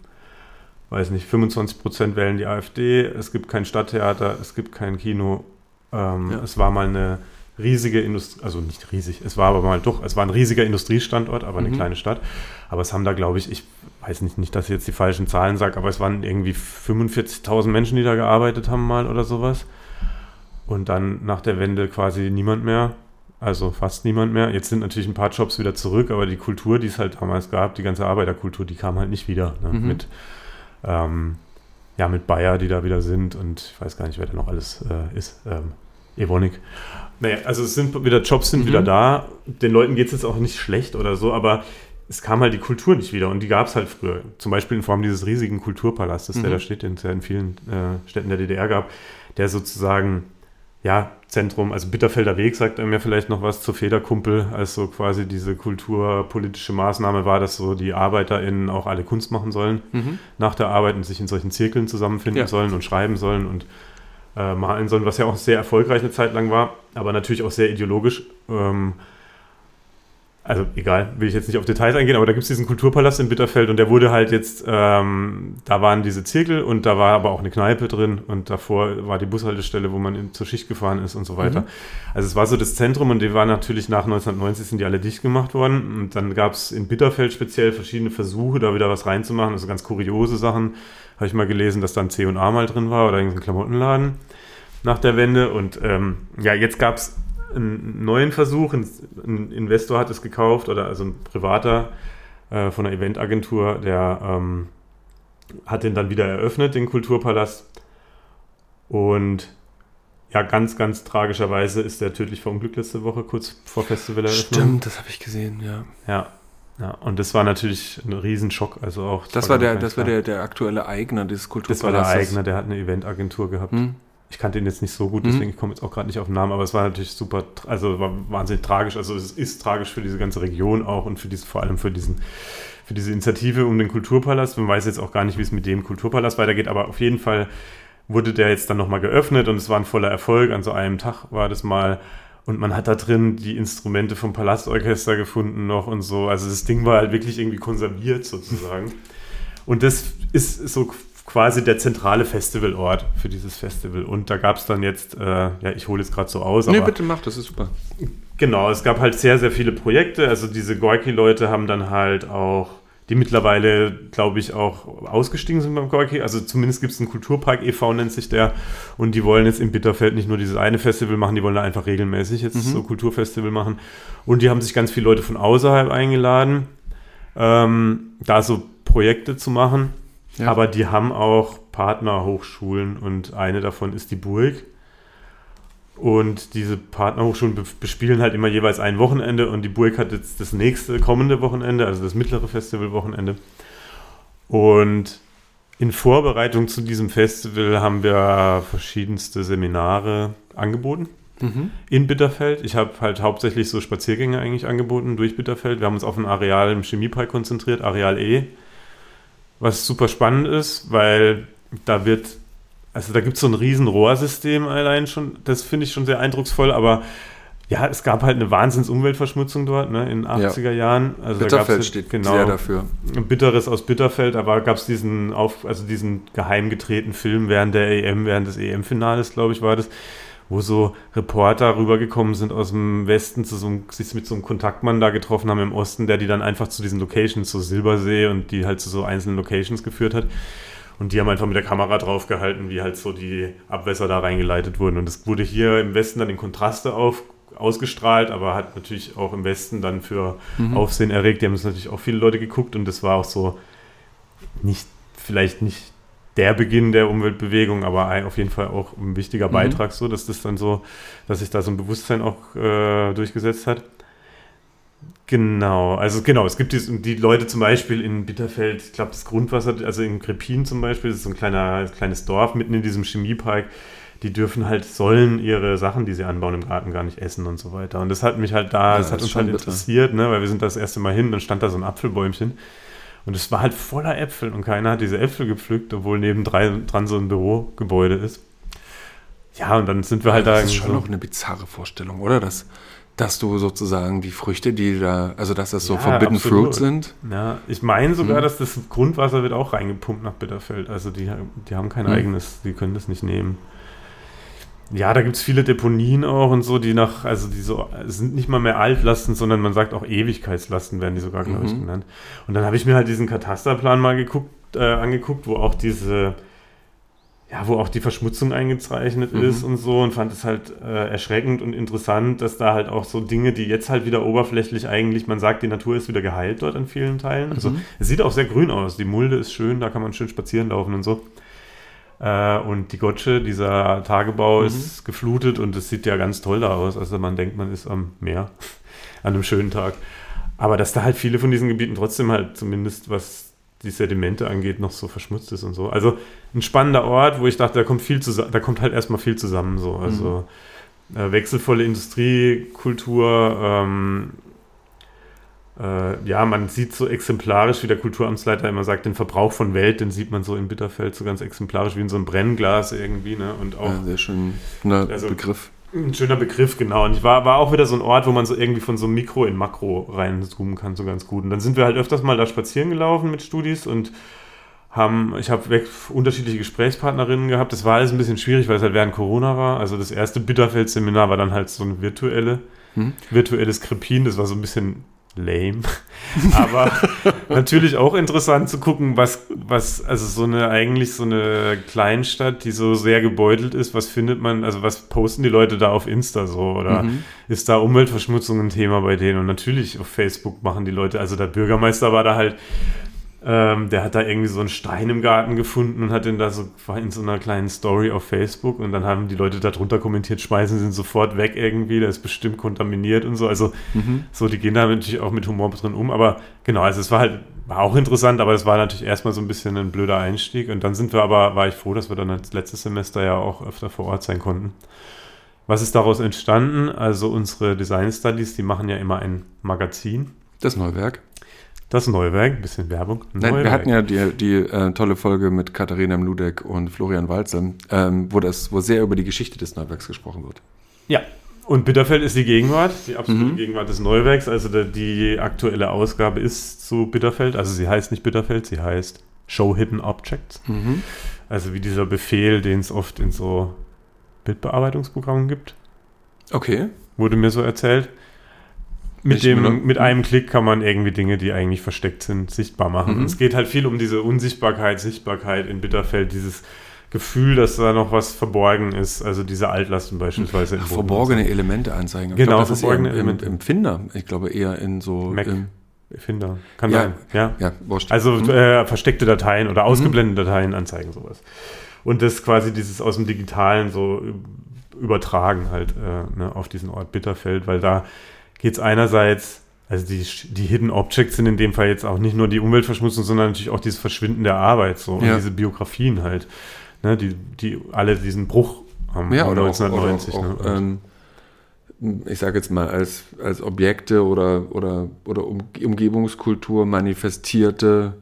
weiß nicht, 25 Prozent wählen die AfD, es gibt kein Stadttheater, es gibt kein Kino. Ähm, ja. Es war mal eine riesige Industrie, also nicht riesig, es war aber mal doch, es war ein riesiger Industriestandort, aber eine mhm. kleine Stadt. Aber es haben da, glaube ich, ich weiß nicht, nicht, dass ich jetzt die falschen Zahlen sage, aber es waren irgendwie 45.000 Menschen, die da gearbeitet haben mal oder sowas. Und dann nach der Wende quasi niemand mehr, also fast niemand mehr. Jetzt sind natürlich ein paar Jobs wieder zurück, aber die Kultur, die es halt damals gab, die ganze Arbeiterkultur, die kam halt nicht wieder ne? mhm. mit ähm, ja, mit Bayer, die da wieder sind und ich weiß gar nicht, wer da noch alles äh, ist. Ähm, Evonik. Naja, also es sind wieder Jobs sind mhm. wieder da. Den Leuten geht es jetzt auch nicht schlecht oder so, aber es kam halt die Kultur nicht wieder und die gab es halt früher. Zum Beispiel in Form dieses riesigen Kulturpalastes, mhm. der da steht, den es ja in vielen äh, Städten der DDR gab, der sozusagen ja, Zentrum, also Bitterfelder Weg sagt er mir vielleicht noch was zur Federkumpel, als so quasi diese kulturpolitische Maßnahme war, dass so die ArbeiterInnen auch alle Kunst machen sollen mhm. nach der Arbeit und sich in solchen Zirkeln zusammenfinden ja. sollen und schreiben sollen und äh, malen sollen, was ja auch sehr erfolgreich eine Zeit lang war, aber natürlich auch sehr ideologisch. Ähm, also egal, will ich jetzt nicht auf Details eingehen, aber da gibt es diesen Kulturpalast in Bitterfeld und der wurde halt jetzt, ähm, da waren diese Zirkel und da war aber auch eine Kneipe drin und davor war die Bushaltestelle, wo man in, zur Schicht gefahren ist und so weiter. Mhm. Also es war so das Zentrum und die war natürlich nach 1990 sind die alle dicht gemacht worden und dann gab es in Bitterfeld speziell verschiedene Versuche, da wieder was reinzumachen, also ganz kuriose Sachen. Habe ich mal gelesen, dass da ein C&A mal drin war oder irgendein Klamottenladen nach der Wende und ähm, ja, jetzt gab es einen neuen Versuch. Ein Investor hat es gekauft oder also ein privater äh, von einer Eventagentur, der ähm, hat den dann wieder eröffnet, den Kulturpalast. Und ja, ganz, ganz tragischerweise ist der tödlich verunglückt letzte Woche, kurz vor Festivaleröffnung. Stimmt, das habe ich gesehen, ja. Ja, ja, und das war natürlich ein Riesenschock. Also auch das war der, das war der, der aktuelle Eigner des Kulturpalastes. Das war der Eigner, der hat eine Eventagentur gehabt. Hm? Ich kannte ihn jetzt nicht so gut, deswegen mhm. komme ich jetzt auch gerade nicht auf den Namen, aber es war natürlich super, also war wahnsinnig tragisch. Also es ist tragisch für diese ganze Region auch und für diese, vor allem für diesen, für diese Initiative um den Kulturpalast. Man weiß jetzt auch gar nicht, wie es mit dem Kulturpalast weitergeht, aber auf jeden Fall wurde der jetzt dann nochmal geöffnet und es war ein voller Erfolg. An so einem Tag war das mal. Und man hat da drin die Instrumente vom Palastorchester gefunden noch und so. Also das Ding war halt wirklich irgendwie konserviert sozusagen. Und das ist so quasi der zentrale Festivalort für dieses Festival. Und da gab es dann jetzt, äh, ja, ich hole jetzt gerade so aus. Nee, bitte mach, das ist super. Genau, es gab halt sehr, sehr viele Projekte. Also diese Gorki-Leute haben dann halt auch, die mittlerweile, glaube ich, auch ausgestiegen sind beim Gorki. Also zumindest gibt es einen Kulturpark e.V., nennt sich der. Und die wollen jetzt in Bitterfeld nicht nur dieses eine Festival machen, die wollen da einfach regelmäßig jetzt mhm. so Kulturfestival machen. Und die haben sich ganz viele Leute von außerhalb eingeladen, ähm, da so Projekte zu machen. Ja. Aber die haben auch Partnerhochschulen und eine davon ist die Burg. Und diese Partnerhochschulen bespielen halt immer jeweils ein Wochenende und die Burg hat jetzt das nächste kommende Wochenende, also das mittlere Festivalwochenende. Und in Vorbereitung zu diesem Festival haben wir verschiedenste Seminare angeboten mhm. in Bitterfeld. Ich habe halt hauptsächlich so Spaziergänge eigentlich angeboten durch Bitterfeld. Wir haben uns auf ein Areal im Chemiepark konzentriert, Areal E was super spannend ist, weil da wird, also da gibt es so ein riesen Rohrsystem allein schon, das finde ich schon sehr eindrucksvoll, aber ja, es gab halt eine Wahnsinns-Umweltverschmutzung dort, ne, in den 80er ja. Jahren. Also Bitterfeld da steht genau, sehr dafür. Bitteres aus Bitterfeld, aber gab es diesen, auf, also diesen geheim gedrehten Film während der EM, während des EM-Finales, glaube ich, war das, wo so Reporter rübergekommen sind aus dem Westen, zu so einem, sich mit so einem Kontaktmann da getroffen haben im Osten, der die dann einfach zu diesen Locations, so Silbersee und die halt zu so einzelnen Locations geführt hat. Und die haben einfach mit der Kamera draufgehalten, wie halt so die Abwässer da reingeleitet wurden. Und das wurde hier im Westen dann in Kontraste auf, ausgestrahlt, aber hat natürlich auch im Westen dann für mhm. Aufsehen erregt. Die haben es natürlich auch viele Leute geguckt und das war auch so nicht, vielleicht nicht der Beginn der Umweltbewegung, aber auf jeden Fall auch ein wichtiger mhm. Beitrag, so dass das dann so, dass sich da so ein Bewusstsein auch äh, durchgesetzt hat. Genau, also genau, es gibt die, die Leute zum Beispiel in Bitterfeld, ich glaube das Grundwasser, also in Krepin zum Beispiel, das ist so ein kleiner, kleines Dorf mitten in diesem Chemiepark, die dürfen halt, sollen ihre Sachen, die sie anbauen im Garten, gar nicht essen und so weiter. Und das hat mich halt da, ja, das hat uns halt bitter. interessiert, ne, weil wir sind das erste Mal hin, dann stand da so ein Apfelbäumchen und es war halt voller Äpfel und keiner hat diese Äpfel gepflückt, obwohl neben dran so ein Bürogebäude ist. Ja, und dann sind wir halt ja, da. Das ist schon so noch eine bizarre Vorstellung, oder? Dass, dass du sozusagen die Früchte, die da, also dass das so ja, Forbidden absolut. Fruit sind. Ja, ich meine sogar, hm. dass das Grundwasser wird auch reingepumpt nach Bitterfeld. Also die, die haben kein hm. eigenes, die können das nicht nehmen. Ja, da gibt es viele Deponien auch und so, die nach, also die so, sind nicht mal mehr Altlasten, sondern man sagt auch Ewigkeitslasten werden die sogar, glaube ich, mhm. genannt. Und dann habe ich mir halt diesen Katasterplan mal geguckt, äh, angeguckt, wo auch diese, ja, wo auch die Verschmutzung eingezeichnet mhm. ist und so und fand es halt äh, erschreckend und interessant, dass da halt auch so Dinge, die jetzt halt wieder oberflächlich eigentlich, man sagt, die Natur ist wieder geheilt dort an vielen Teilen. Also mhm. es sieht auch sehr grün aus, die Mulde ist schön, da kann man schön spazieren laufen und so. Äh, und die Gotsche, dieser Tagebau, mhm. ist geflutet und es sieht ja ganz toll da aus. Also man denkt, man ist am Meer *laughs* an einem schönen Tag. Aber dass da halt viele von diesen Gebieten trotzdem halt zumindest was die Sedimente angeht, noch so verschmutzt ist und so. Also ein spannender Ort, wo ich dachte, da kommt viel zusammen, da kommt halt erstmal viel zusammen so. Also mhm. äh, wechselvolle Industriekultur, ähm, äh, ja, man sieht so exemplarisch, wie der Kulturamtsleiter immer sagt, den Verbrauch von Welt, den sieht man so in Bitterfeld so ganz exemplarisch wie in so einem Brennglas irgendwie, ne? Und auch. Ja, sehr schöner also, Begriff. Ein schöner Begriff, genau. Und ich war, war auch wieder so ein Ort, wo man so irgendwie von so Mikro in Makro reinzoomen kann, so ganz gut. Und dann sind wir halt öfters mal da spazieren gelaufen mit Studis und haben, ich habe unterschiedliche Gesprächspartnerinnen gehabt. Das war alles ein bisschen schwierig, weil es halt während Corona war. Also das erste Bitterfeld-Seminar war dann halt so eine virtuelle, hm? virtuelles Krepin. Das war so ein bisschen lame. *laughs* Aber natürlich auch interessant zu gucken, was, was, also so eine, eigentlich so eine Kleinstadt, die so sehr gebeutelt ist, was findet man, also was posten die Leute da auf Insta so? Oder mhm. ist da Umweltverschmutzung ein Thema bei denen? Und natürlich auf Facebook machen die Leute, also der Bürgermeister war da halt Ähm, der hat da irgendwie so einen Stein im Garten gefunden und hat den da so in so einer kleinen Story auf Facebook und dann haben die Leute darunter kommentiert, schmeißen sie ihn sofort weg irgendwie, der ist bestimmt kontaminiert und so. Also mhm. so, die gehen da natürlich auch mit Humor drin um. Aber genau, also es war halt, war auch interessant, aber es war natürlich erstmal so ein bisschen ein blöder Einstieg. Und dann sind wir aber, war ich froh, dass wir dann das letzte Semester ja auch öfter vor Ort sein konnten. Was ist daraus entstanden? Also unsere Design Studies, die machen ja immer ein Magazin. Das Neuwerk. Das Neuwerk, ein bisschen Werbung. Nein, wir hatten ja die, die äh, tolle Folge mit Katharina Mludek und Florian Walze, ähm, wo, das, wo sehr über die Geschichte des Neuwerks gesprochen wird. Ja, und Bitterfeld ist die Gegenwart, die absolute mhm. Gegenwart des Neuwerks. Also der, die aktuelle Ausgabe ist zu Bitterfeld. Also sie heißt nicht Bitterfeld, sie heißt Show Hidden Objects. Mhm. Also wie dieser Befehl, den es oft in so Bildbearbeitungsprogrammen gibt. Okay. Wurde mir so erzählt. Mit, dem, mit einem Klick kann man irgendwie Dinge, die eigentlich versteckt sind, sichtbar machen. Mhm. es geht halt viel um diese Unsichtbarkeit, Sichtbarkeit in Bitterfeld, dieses Gefühl, dass da noch was verborgen ist, also diese Altlasten beispielsweise. Ach, verborgene Elemente anzeigen. Ich genau, glaub, das verborgene ist eher im, im, Finder. Ich glaube eher in so. Mac. Im, Finder. Kann ja, sein. Ja, ja Also mhm. äh, versteckte Dateien oder ausgeblendete mhm. Dateien anzeigen, sowas. Und das quasi dieses aus dem Digitalen so übertragen halt äh, ne, auf diesen Ort Bitterfeld, weil da geht es einerseits, also die, die Hidden Objects sind in dem Fall jetzt auch nicht nur die Umweltverschmutzung, sondern natürlich auch dieses Verschwinden der Arbeit, so ja. und diese Biografien halt, ne, die, die alle diesen Bruch haben ja, oder 1990. Auch, oder auch, ne? ähm, ich sage jetzt mal, als, als Objekte oder, oder, oder um, Umgebungskultur manifestierte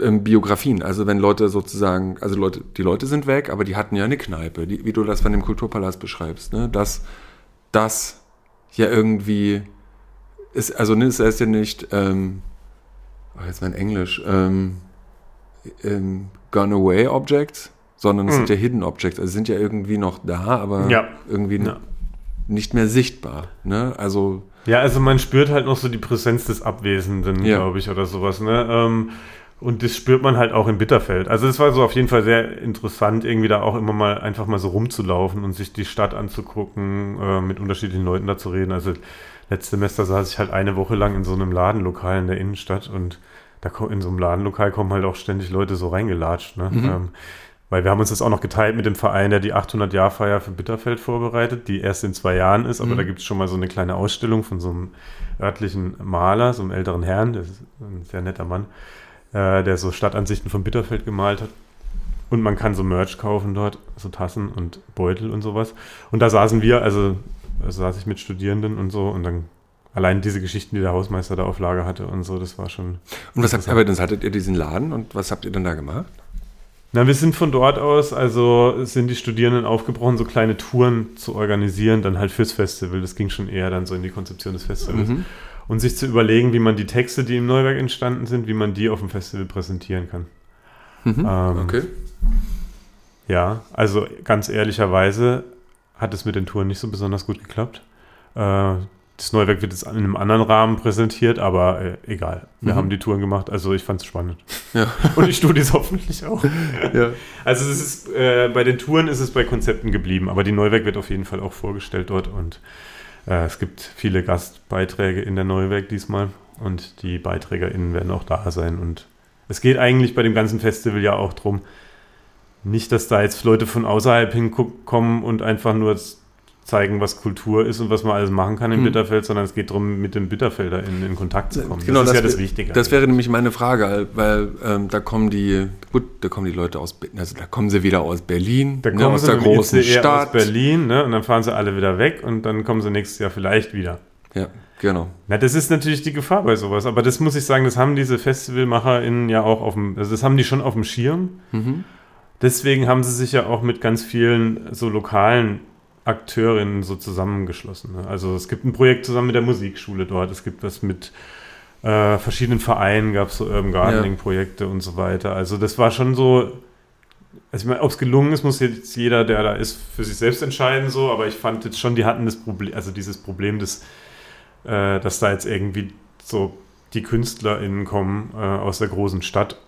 ähm, Biografien. Also wenn Leute sozusagen, also Leute, die Leute sind weg, aber die hatten ja eine Kneipe, die, wie du das von dem Kulturpalast beschreibst, ne? dass das ja irgendwie ist, also ne, es ist ja nicht, ähm, oh, jetzt mein Englisch, ähm, ähm, Gone Away Objects, sondern es mhm. sind ja Hidden Objects, also sind ja irgendwie noch da, aber ja. irgendwie ja. nicht mehr sichtbar. Ne? Also ja, also man spürt halt noch so die Präsenz des Abwesenden, ja. glaube ich, oder sowas. Ne? Ähm, und das spürt man halt auch in Bitterfeld. Also es war so auf jeden Fall sehr interessant, irgendwie da auch immer mal einfach mal so rumzulaufen und sich die Stadt anzugucken, äh, mit unterschiedlichen Leuten da zu reden. Also letztes Semester saß ich halt eine Woche lang in so einem Ladenlokal in der Innenstadt und da in so einem Ladenlokal kommen halt auch ständig Leute so reingelatscht. Ne? Mhm. Ähm, weil wir haben uns das auch noch geteilt mit dem Verein, der die 800-Jahr-Feier für Bitterfeld vorbereitet, die erst in zwei Jahren ist, aber mhm. da gibt es schon mal so eine kleine Ausstellung von so einem örtlichen Maler, so einem älteren Herrn, der ist ein sehr netter Mann äh, der so Stadtansichten von Bitterfeld gemalt hat. Und man kann so Merch kaufen dort, so Tassen und Beutel und sowas. Und da saßen wir, also, also saß ich mit Studierenden und so und dann allein diese Geschichten, die der Hausmeister da auf Lager hatte und so, das war schon. Und was habt ihr, aber dann hattet ihr diesen Laden und was habt ihr dann da gemacht? Na, wir sind von dort aus, also sind die Studierenden aufgebrochen, so kleine Touren zu organisieren, dann halt fürs Festival. Das ging schon eher dann so in die Konzeption des Festivals. Mhm und sich zu überlegen, wie man die Texte, die im Neuwerk entstanden sind, wie man die auf dem Festival präsentieren kann. Mhm, ähm, okay. Ja, also ganz ehrlicherweise hat es mit den Touren nicht so besonders gut geklappt. Äh, das Neuwerk wird jetzt in einem anderen Rahmen präsentiert, aber äh, egal. Wir mhm. haben die Touren gemacht, also ich fand es spannend. Ja. *laughs* Und die Studis hoffentlich auch. *laughs* Ja. Also es ist, äh, bei den Touren ist es bei Konzepten geblieben, aber die Neuwerk wird auf jeden Fall auch vorgestellt dort und äh, es gibt viele Gastbeiträge in der Neuwerk diesmal und die BeiträgerInnen werden auch da sein. Und es geht eigentlich bei dem ganzen Festival ja auch darum, nicht, dass da jetzt Leute von außerhalb hinkommen und einfach nur zeigen, was Kultur ist und was man alles machen kann im hm. Bitterfeld, sondern es geht darum, mit dem Bitterfelder in, in Kontakt zu kommen. Genau, das ist das ja das Wichtige. Das wäre nämlich meine Frage, weil ähm, da kommen die, gut, da kommen die Leute aus, also da kommen sie wieder aus Berlin, da ne, kommen aus sie der großen ICE Stadt. aus Berlin, ne, und dann fahren sie alle wieder weg und dann kommen sie nächstes Jahr vielleicht wieder. Ja, genau. Na, das ist natürlich die Gefahr bei sowas, aber das muss ich sagen, das haben diese FestivalmacherInnen ja auch auf dem, also das haben die schon auf dem Schirm. Mhm. Deswegen haben sie sich ja auch mit ganz vielen so lokalen Akteurinnen so zusammengeschlossen. Ne? Also es gibt ein Projekt zusammen mit der Musikschule dort, es gibt was mit äh, verschiedenen Vereinen, gab es so Urban Gardening-Projekte ja. und so weiter. Also das war schon so, also ich meine, ob es gelungen ist, muss jetzt jeder, der da ist, für sich selbst entscheiden, so, aber ich fand jetzt schon, die hatten das Problem, also dieses Problem, dass, äh, dass da jetzt irgendwie so die KünstlerInnen kommen äh, aus der großen Stadt,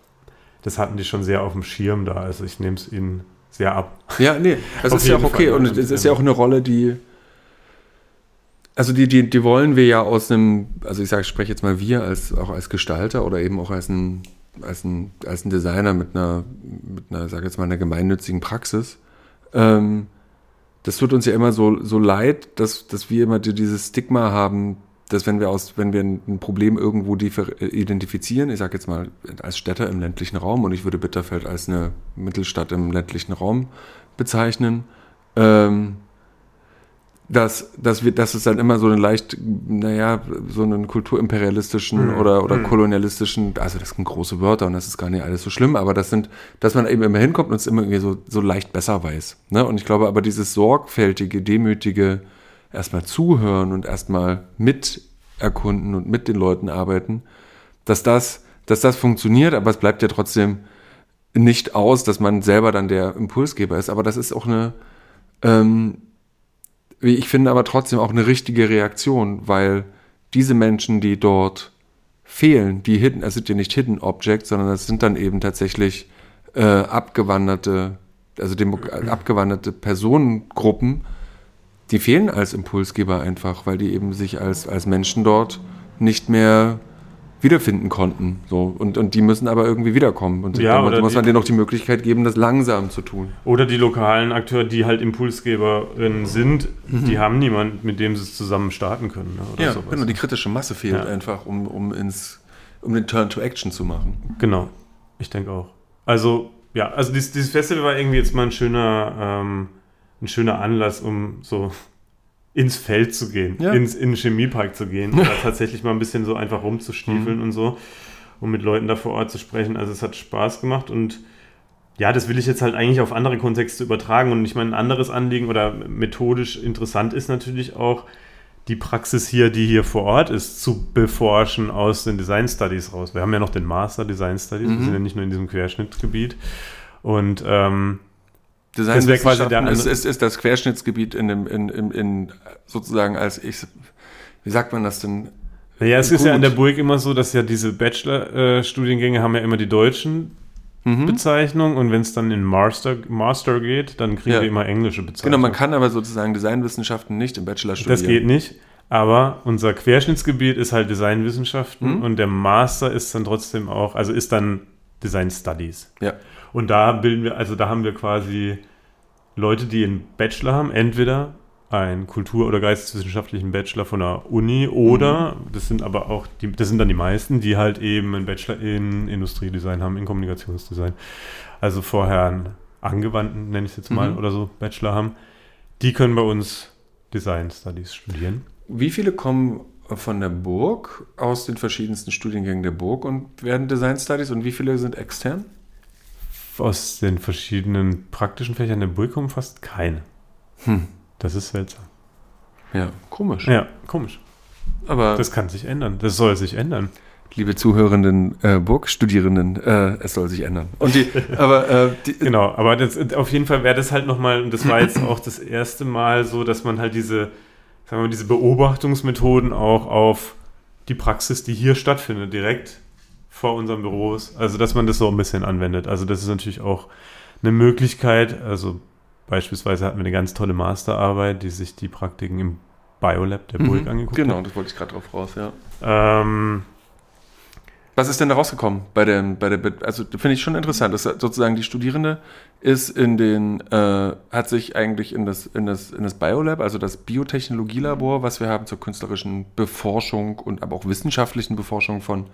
das hatten die schon sehr auf dem Schirm da. Also ich nehme es ihnen sehr ab. Ja, nee, das ist ja auch okay. Fall. Und es ist ja auch eine Rolle, die. Also die, die, die wollen wir ja aus einem, also ich sage, ich spreche jetzt mal wir als auch als Gestalter oder eben auch als ein als ein, als ein Designer mit einer, mit einer, sag jetzt mal, einer gemeinnützigen Praxis, ähm, das tut uns ja immer so, so leid, dass, dass wir immer dieses Stigma haben, dass wenn wir aus, wenn wir ein Problem irgendwo identifizieren, ich sage jetzt mal als Städter im ländlichen Raum und ich würde Bitterfeld als eine Mittelstadt im ländlichen Raum bezeichnen, ähm, dass, dass, wir, dass es dann immer so einen leicht, naja, so einen kulturimperialistischen mhm. oder, oder mhm. kolonialistischen, also das sind große Wörter und das ist gar nicht alles so schlimm, aber das sind, dass man eben immer hinkommt und es immer irgendwie so, so leicht besser weiß. Ne? Und ich glaube aber dieses sorgfältige, demütige, erstmal zuhören und erstmal mit erkunden und mit den Leuten arbeiten, dass das, dass das funktioniert, aber es bleibt ja trotzdem nicht aus, dass man selber dann der Impulsgeber ist. Aber das ist auch eine, ähm, ich finde, aber trotzdem auch eine richtige Reaktion, weil diese Menschen, die dort fehlen, die hidden, es sind ja nicht Hidden Objects, sondern es sind dann eben tatsächlich äh, abgewanderte, also Demo abgewanderte Personengruppen, die fehlen als Impulsgeber einfach, weil die eben sich als, als Menschen dort nicht mehr wiederfinden konnten. So. Und, und die müssen aber irgendwie wiederkommen. Und ja, damit muss man denen auch die Möglichkeit geben, das langsam zu tun. Oder die lokalen Akteure, die halt Impulsgeberinnen sind, mhm. die haben niemanden, mit dem sie es zusammen starten können. Ne? ja, sowas. genau, die kritische Masse fehlt ja. einfach, um, um, ins, um den Turn to Action zu machen. Genau, ich denke auch. Also, ja, also dieses, dieses, Festival war irgendwie jetzt mal ein schöner, ähm, ein schöner Anlass, um so ins Feld zu gehen, ja. ins, in den Chemiepark zu gehen, *laughs* da tatsächlich mal ein bisschen so einfach rumzustiefeln mhm. und so, um mit Leuten da vor Ort zu sprechen. Also es hat Spaß gemacht und ja, das will ich jetzt halt eigentlich auf andere Kontexte übertragen. Und ich meine, ein anderes Anliegen oder methodisch interessant ist natürlich auch, die Praxis hier, die hier vor Ort ist, zu beforschen aus den Design Studies raus. Wir haben ja noch den Master Design Studies, mhm. wir sind ja nicht nur in diesem Querschnittgebiet. Und ähm, Design das quasi der ist, ist, ist das Querschnittsgebiet in dem, in, in, in, sozusagen als ich, wie sagt man das denn? Ja, es ist ja an der Burg immer so, dass ja diese Bachelor-Studiengänge haben ja immer die deutschen mhm. Bezeichnungen und wenn es dann in Master, Master geht, dann kriegen ja. wir immer englische Bezeichnungen. Genau, man kann aber sozusagen Designwissenschaften nicht im Bachelor studieren. Das geht nicht. Aber unser Querschnittsgebiet ist halt Designwissenschaften mhm. und der Master ist dann trotzdem auch, also ist dann Design Studies. Ja. Und da bilden wir, also da haben wir quasi Leute, die einen Bachelor haben, entweder einen Kultur- oder geisteswissenschaftlichen Bachelor von der Uni oder, mhm. das sind aber auch, die, das sind dann die meisten, die halt eben einen Bachelor in Industriedesign haben, in Kommunikationsdesign. Also vorher einen angewandten, nenne ich es jetzt mal, mhm. oder so, Bachelor haben. Die können bei uns Design Studies studieren. Wie viele kommen von der Burg aus den verschiedensten Studiengängen der Burg und werden Design Studies und wie viele sind extern? Aus den verschiedenen praktischen Fächern der Burg kommen fast keine. Hm. Das ist seltsam. Ja, komisch. Ja, komisch. Aber das kann sich ändern. Das soll sich ändern. Liebe zuhörenden äh, Burgstudierenden, äh, es soll sich ändern. Und die, *laughs* aber äh, die, genau, aber das, auf jeden Fall wäre das halt nochmal, und das war jetzt auch das erste Mal so, dass man halt diese, sagen wir mal, diese Beobachtungsmethoden auch auf die Praxis, die hier stattfindet, direkt vor unseren Büros. Also, dass man das so ein bisschen anwendet. Also, das ist natürlich auch eine Möglichkeit. Also, beispielsweise hatten wir eine ganz tolle Masterarbeit, die sich die Praktiken im Biolab der Burg mhm, angeguckt genau, hat. Genau, das wollte ich gerade drauf raus, ja. Ähm, was ist denn da rausgekommen bei der, bei der, also finde ich schon interessant, dass sozusagen die Studierende ist in den, äh, hat sich eigentlich in das, in das, in das Biolab, also das Biotechnologielabor, was wir haben zur künstlerischen Beforschung und aber auch wissenschaftlichen Beforschung von,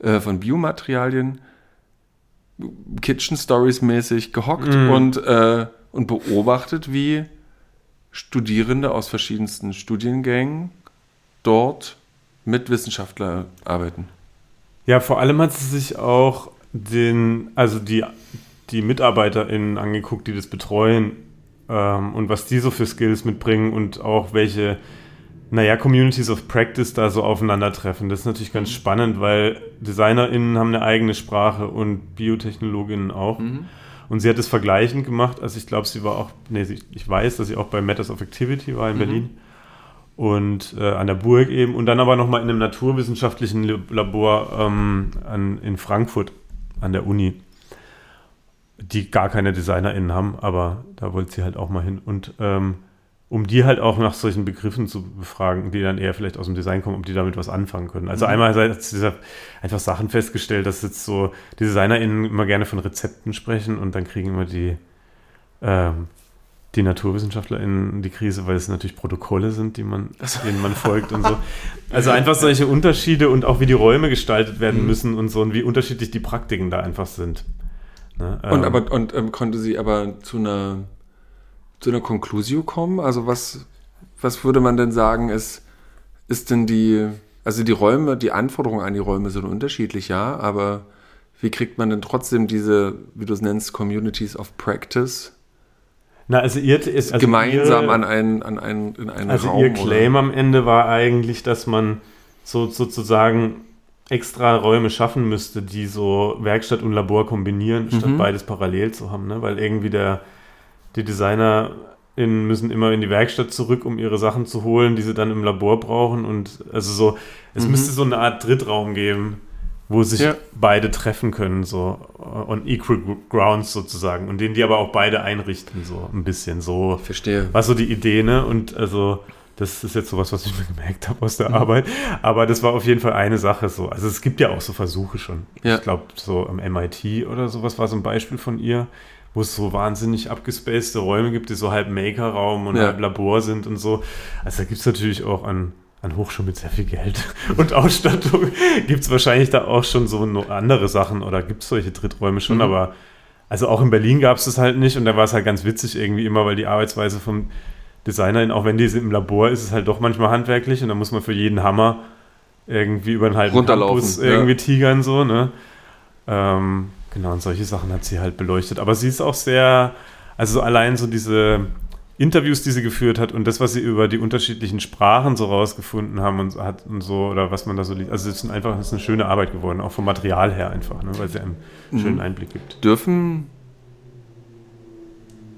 äh, von Biomaterialien, Kitchen Stories mäßig gehockt mm. und, äh, und beobachtet, wie Studierende aus verschiedensten Studiengängen dort mit Wissenschaftlern arbeiten. Ja, vor allem hat sie sich auch den, also die, die MitarbeiterInnen angeguckt, die das betreuen ähm, und was die so für Skills mitbringen und auch welche, naja, Communities of Practice da so aufeinandertreffen. Das ist natürlich ganz mhm. spannend, weil DesignerInnen haben eine eigene Sprache und BiotechnologInnen auch. Mhm. Und sie hat es vergleichend gemacht. Also ich glaube, sie war auch, nee, ich weiß, dass sie auch bei Matters of Activity war in mhm. Berlin und äh, an der Burg eben und dann aber nochmal in einem naturwissenschaftlichen Labor ähm, an, in Frankfurt an der Uni, die gar keine DesignerInnen haben, aber da wollte sie halt auch mal hin. Und ähm, um die halt auch nach solchen Begriffen zu befragen, die dann eher vielleicht aus dem Design kommen, ob die damit was anfangen können. Also mhm. einmal hat dieser einfach Sachen festgestellt, dass jetzt so die DesignerInnen immer gerne von Rezepten sprechen und dann kriegen immer die, ähm, die NaturwissenschaftlerInnen die Krise, weil es natürlich Protokolle sind, die man, denen man folgt und so. *laughs* Also einfach solche Unterschiede und auch wie die Räume gestaltet werden mhm. müssen und so und wie unterschiedlich die Praktiken da einfach sind. Ne? Und, ähm, aber, und ähm, konnte sie aber zu einer zu einer Conclusio kommen? Also was, was würde man denn sagen, ist, ist denn die, also die Räume, die Anforderungen an die Räume sind unterschiedlich, ja, aber wie kriegt man denn trotzdem diese, wie du es nennst, Communities of Practice na, also ihr ist also gemeinsam ihr, an einen, an einen, in einen also Raum. Also ihr Claim oder? am Ende war eigentlich, dass man so sozusagen extra Räume schaffen müsste, die so Werkstatt und Labor kombinieren, mhm. statt beides parallel zu haben, ne? Weil irgendwie der die DesignerInnen müssen immer in die Werkstatt zurück, um ihre Sachen zu holen, die sie dann im Labor brauchen. Und also so, es mhm. müsste so eine Art Drittraum geben, wo sich ja. beide treffen können, so on equal grounds sozusagen. Und den die aber auch beide einrichten, so ein bisschen so. Verstehe. War so die Idee, ne? Und also. Das ist jetzt sowas, was ich mir *laughs* gemerkt habe aus der mhm. Arbeit. Aber das war auf jeden Fall eine Sache so. Also es gibt ja auch so Versuche schon. Ja. Ich glaube, so am MIT oder sowas war so ein Beispiel von ihr, wo es so wahnsinnig abgespacede Räume gibt, die so halb Maker-Raum und ja. halb Labor sind und so. Also da gibt es natürlich auch an, an Hochschulen mit sehr viel Geld *laughs* und Ausstattung, gibt es wahrscheinlich da auch schon so andere Sachen oder gibt es solche Dritträume schon, mhm. aber also auch in Berlin gab es das halt nicht und da war es halt ganz witzig irgendwie immer, weil die Arbeitsweise vom Designer, auch wenn die im Labor ist, ist halt doch manchmal handwerklich und da muss man für jeden Hammer irgendwie über einen halben Campus irgendwie ja. tigern so, ne? Ähm, Genau, und solche Sachen hat sie halt beleuchtet. Aber sie ist auch sehr, also allein so diese Interviews, die sie geführt hat und das, was sie über die unterschiedlichen Sprachen so rausgefunden haben und hat und so, oder was man da so liest. Also es ist einfach es ist eine schöne Arbeit geworden, auch vom Material her einfach, ne, weil sie einen mhm. schönen Einblick gibt. Dürfen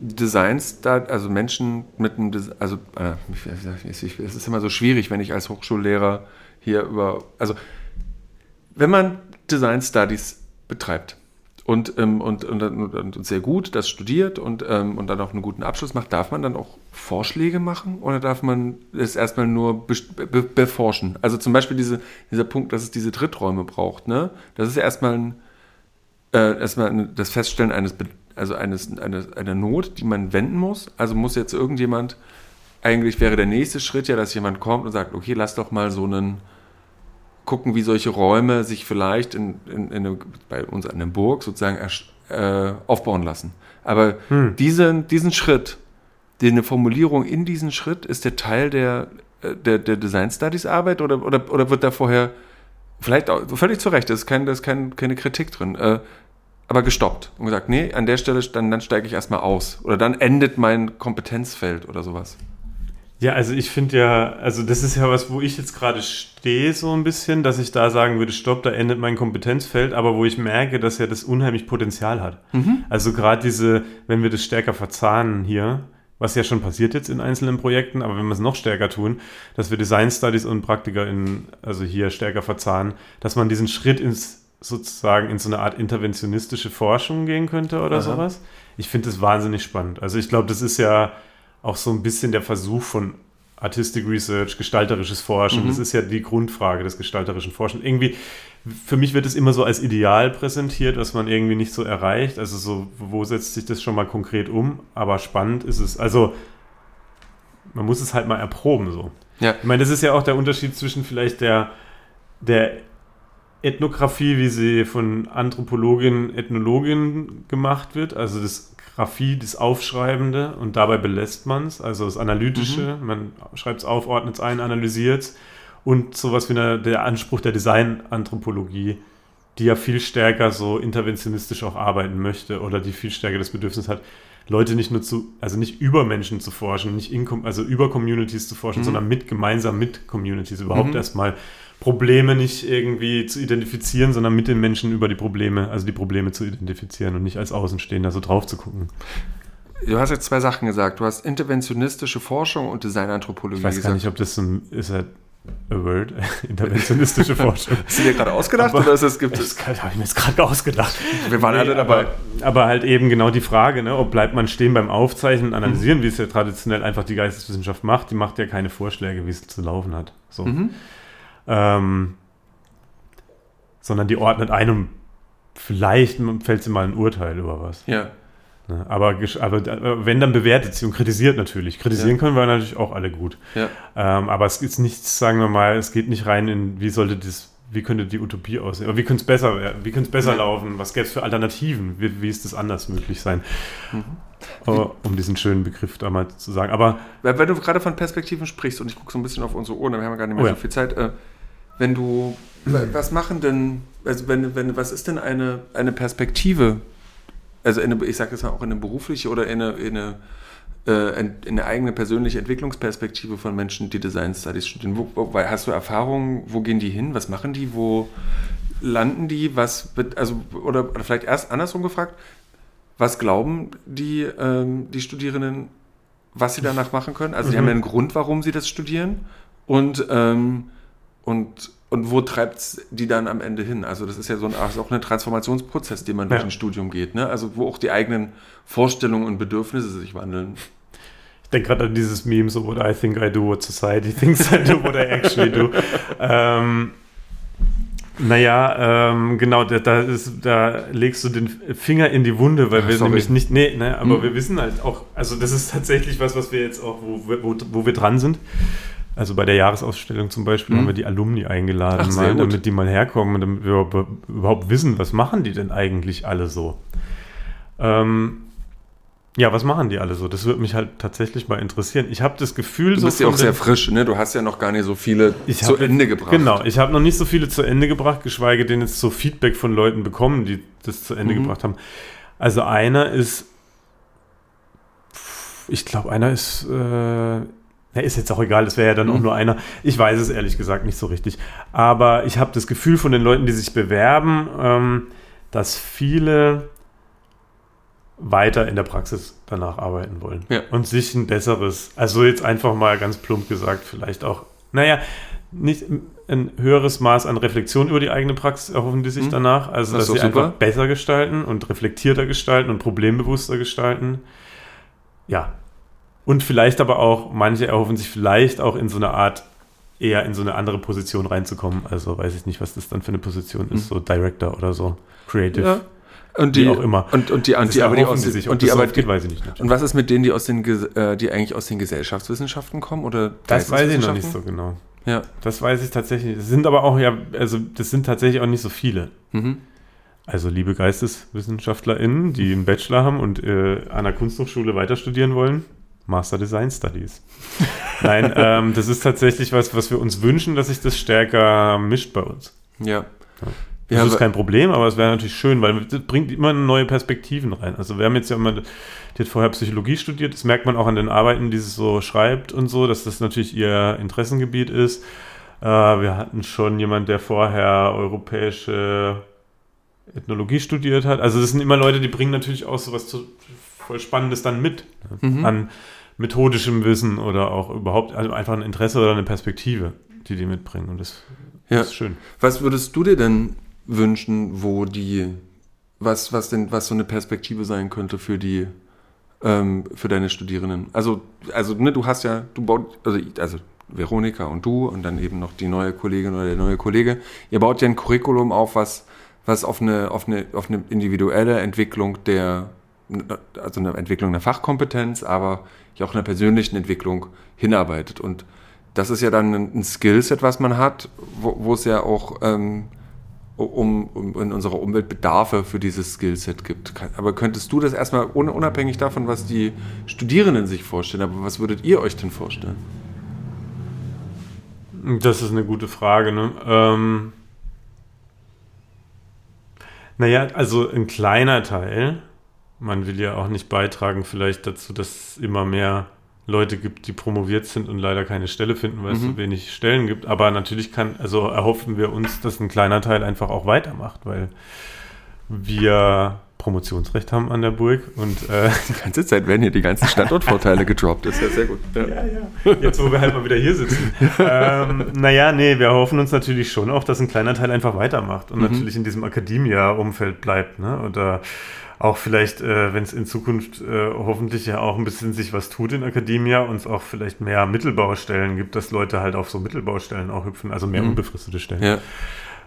Designs da, also Menschen mit einem, also äh, es ist immer so schwierig, wenn ich als Hochschullehrer hier über, also wenn man Design Studies betreibt, und, ähm, und, und, und, sehr gut das studiert und, ähm, und dann auch einen guten Abschluss macht, darf man dann auch Vorschläge machen oder darf man es erstmal nur be be beforschen? Also zum Beispiel diese, dieser Punkt, dass es diese Dritträume braucht, ne? Das ist ja erstmal, ein, äh, erstmal das Feststellen eines, also eines, eines, einer Not, die man wenden muss. Also muss jetzt irgendjemand, eigentlich wäre der nächste Schritt ja, dass jemand kommt und sagt, okay, lass doch mal so einen gucken, wie solche Räume sich vielleicht in, in, in eine, bei uns an der Burg sozusagen äh, aufbauen lassen. Aber hm. diesen, diesen Schritt, eine Formulierung in diesen Schritt, ist der Teil der, äh, der, der Design Studies Arbeit oder, oder, oder wird da vorher, vielleicht auch, völlig zu Recht, da ist, kein, da ist kein, keine Kritik drin, äh, aber gestoppt und gesagt, nee, an der Stelle, dann, dann steige ich erstmal aus. Oder dann endet mein Kompetenzfeld oder sowas. Ja, also ich finde ja, also das ist ja was, wo ich jetzt gerade stehe so ein bisschen, dass ich da sagen würde, stopp, da endet mein Kompetenzfeld, aber wo ich merke, dass ja das unheimlich Potenzial hat. Mhm. Also gerade diese, wenn wir das stärker verzahnen hier, was ja schon passiert jetzt in einzelnen Projekten, aber wenn wir es noch stärker tun, dass wir Design Studies und Praktiker in, also hier stärker verzahnen, dass man diesen Schritt ins sozusagen in so eine Art interventionistische Forschung gehen könnte oder Aha. sowas. Ich finde das wahnsinnig spannend. Also ich glaube, das ist ja auch so ein bisschen der Versuch von Artistic Research, gestalterisches Forschen. Mhm. Das ist ja die Grundfrage des gestalterischen Forschens. Irgendwie, für mich wird es immer so als Ideal präsentiert, was man irgendwie nicht so erreicht. Also so, wo setzt sich das schon mal konkret um? Aber spannend ist es. Also, man muss es halt mal erproben so. Ja. Ich meine, das ist ja auch der Unterschied zwischen vielleicht der, der Ethnographie, wie sie von Anthropologinnen, Ethnologinnen gemacht wird, also das Graphie, das Aufschreibende und dabei belässt man es, also das Analytische, mhm. man schreibt es auf, ordnet es ein, analysiert es und sowas wie eine, der Anspruch der Designanthropologie, die ja viel stärker so interventionistisch auch arbeiten möchte oder die viel stärker das Bedürfnis hat, Leute nicht nur zu, also nicht über Menschen zu forschen, nicht in, also über Communities zu forschen, mhm. sondern mit, gemeinsam mit Communities überhaupt mhm. erstmal Probleme nicht irgendwie zu identifizieren, sondern mit den Menschen über die Probleme, also die Probleme zu identifizieren und nicht als Außenstehender so drauf zu gucken. Du hast jetzt zwei Sachen gesagt. Du hast interventionistische Forschung und Designanthropologie gesagt. Ich weiß gar nicht, ob das so ein, ist halt A word, *laughs* interventionistische *laughs* Forschung. Hast du dir gerade ausgedacht aber, oder ist es, gibt es? Das habe ich mir jetzt gerade *laughs* ausgedacht. Wir waren nee, alle dabei. Aber, aber, halt eben genau die Frage, ne, ob bleibt man stehen beim Aufzeichnen, analysieren, mhm. wie es ja traditionell einfach die Geisteswissenschaft macht. Die macht ja keine Vorschläge, wie es zu laufen hat. So. Mhm. Ähm, sondern die ordnet ein und vielleicht fällt sie mal ein Urteil über was. Ja. Ne, aber, aber, wenn, dann bewertet sie und kritisiert natürlich. Kritisieren ja. können wir natürlich auch alle gut. Ja. Ähm, aber es ist nichts, sagen wir mal, es geht nicht rein in, wie sollte das, wie könnte die Utopie aussehen? Oder wie könnte es besser Wie könnte es besser ja. laufen? Was gäbe es für Alternativen? Wie, wie, ist das anders möglich sein? Mhm. Uh, um diesen schönen Begriff da mal zu sagen. Aber wenn du gerade von Perspektiven sprichst und ich gucke so ein bisschen auf unsere Uhr, wir haben ja gar nicht mehr oh, so viel Zeit. Äh, wenn du, *clears throat* was machen denn, also wenn, wenn, was ist denn eine, eine Perspektive also eine, ich sage jetzt mal auch in eine berufliche oder in eine, in eine, äh, in eine eigene persönliche Entwicklungsperspektive von Menschen, die Design Studies studieren. Wo, wo, hast du Erfahrungen, wo gehen die hin, was machen die, wo landen die, was wird, also, oder, oder vielleicht erst andersrum gefragt, was glauben die, ähm, die Studierenden, was sie danach machen können? Also, mhm. die haben ja einen Grund, warum sie das studieren und, ähm, und und wo treibt es die dann am Ende hin? Also das ist ja so ein, also auch ein Transformationsprozess, den man durch ein Studium geht. Ne? Also wo auch die eigenen Vorstellungen und Bedürfnisse sich wandeln. Ich denke gerade an dieses Meme, so what I think I do, what society *laughs* thinks I do, what I actually do. ähm, naja, ähm, genau, da, da, ist, da legst du den Finger in die Wunde, weil Ach, wir sorry. nämlich nicht, nee, ne, aber hm. wir wissen halt auch, also das ist tatsächlich was, was wir jetzt auch, wo, wo, wo wir dran sind. Also bei der Jahresausstellung zum Beispiel mhm. haben wir die Alumni eingeladen, Ach, mal, damit die mal herkommen und damit wir überhaupt wissen, was machen die denn eigentlich alle so. Ähm, ja, was machen die alle so? Das würde mich halt tatsächlich mal interessieren. Ich habe das Gefühl, du bist so ja auch sehr frisch, ne? Du hast ja noch gar nicht so viele zu hab, Ende gebracht. Genau, ich habe noch nicht so viele zu Ende gebracht, geschweige denn jetzt so Feedback von Leuten bekommen, die das zu Ende mhm. gebracht haben. Also einer ist, ich glaube, einer ist äh, ja, ist jetzt auch egal, das wäre ja dann mhm. auch nur einer. Ich weiß es ehrlich gesagt nicht so richtig. Aber ich habe das Gefühl von den Leuten, die sich bewerben, ähm, dass viele weiter in der Praxis danach arbeiten wollen. Ja. Und sich ein besseres, also jetzt einfach mal ganz plump gesagt, vielleicht auch, naja, nicht ein höheres Maß an Reflexion über die eigene Praxis erhoffen die sich mhm. danach. Also, das dass sie super. einfach besser gestalten und reflektierter gestalten und problembewusster gestalten. Ja, und vielleicht aber auch, manche erhoffen sich vielleicht auch in so eine Art, eher in so eine andere Position reinzukommen. Also weiß ich nicht, was das dann für eine Position ist, mhm. so Director oder so, Creative. Ja. Und die auch immer. Und, und die, und die, aber die aus, sich. Und die Arbeit geht, weiß ich nicht. Natürlich. Und was ist mit denen, die aus den, äh, die eigentlich aus den Gesellschaftswissenschaften kommen oder? Das weiß ich noch nicht so genau. Ja. Das weiß ich tatsächlich. Das sind aber auch ja, also das sind tatsächlich auch nicht so viele. Mhm. Also liebe GeisteswissenschaftlerInnen, die einen Bachelor haben und äh, an der Kunsthochschule weiter studieren wollen, Master Design Studies. *laughs* Nein, ähm, das ist tatsächlich was, was wir uns wünschen, dass sich das stärker mischt bei uns. Ja. Das ja, ist kein Problem, aber es wäre natürlich schön, weil das bringt immer neue Perspektiven rein. Also wir haben jetzt ja immer, die hat vorher Psychologie studiert, das merkt man auch an den Arbeiten, die sie so schreibt und so, dass das natürlich ihr Interessengebiet ist. Äh, wir hatten schon jemand, der vorher europäische Ethnologie studiert hat. Also das sind immer Leute, die bringen natürlich auch so was zu, voll Spannendes dann mit mhm. an methodischem Wissen oder auch überhaupt also einfach ein Interesse oder eine Perspektive, die die mitbringen. Und das, ja. ist schön. Was würdest du dir denn wünschen, wo die, was, was denn, was so eine Perspektive sein könnte für die, ähm, für deine Studierenden? Also, also, ne, du hast ja, du baut, also, also Veronika und du und dann eben noch die neue Kollegin oder der neue Kollege, ihr baut ja ein Curriculum auf, was, was auf eine, auf eine, auf eine individuelle Entwicklung der also eine Entwicklung der Fachkompetenz, aber ja auch einer persönlichen Entwicklung hinarbeitet. Und das ist ja dann ein Skillset, was man hat, wo, wo es ja auch ähm, um, um, in unserer Umwelt Bedarfe für dieses Skillset gibt. Aber könntest du das erstmal unabhängig davon, was die Studierenden sich vorstellen, aber was würdet ihr euch denn vorstellen? Das ist eine gute Frage. Ne? Ähm, naja, also ein kleiner Teil man will ja auch nicht beitragen vielleicht dazu, dass es immer mehr Leute gibt, die promoviert sind und leider keine Stelle finden, weil mhm. es so wenig Stellen gibt. Aber natürlich kann, also erhoffen wir uns, dass ein kleiner Teil einfach auch weitermacht, weil wir Promotionsrecht haben an der Burg. Und, äh, *laughs* die ganze Zeit werden hier die ganzen Standortvorteile *laughs* gedroppt. Das ist ja sehr gut. Ja. ja, ja. Jetzt, wo wir halt mal wieder hier sitzen. *laughs* ähm, naja, nee, wir hoffen uns natürlich schon auch, dass ein kleiner Teil einfach weitermacht und mhm. natürlich in diesem Akademia-Umfeld bleibt. Ne? Oder auch vielleicht, äh, wenn es in Zukunft äh, hoffentlich ja auch ein bisschen sich was tut in Akademia und es auch vielleicht mehr Mittelbaustellen gibt, dass Leute halt auf so Mittelbaustellen auch hüpfen, also mehr mhm. unbefristete Stellen. Ja.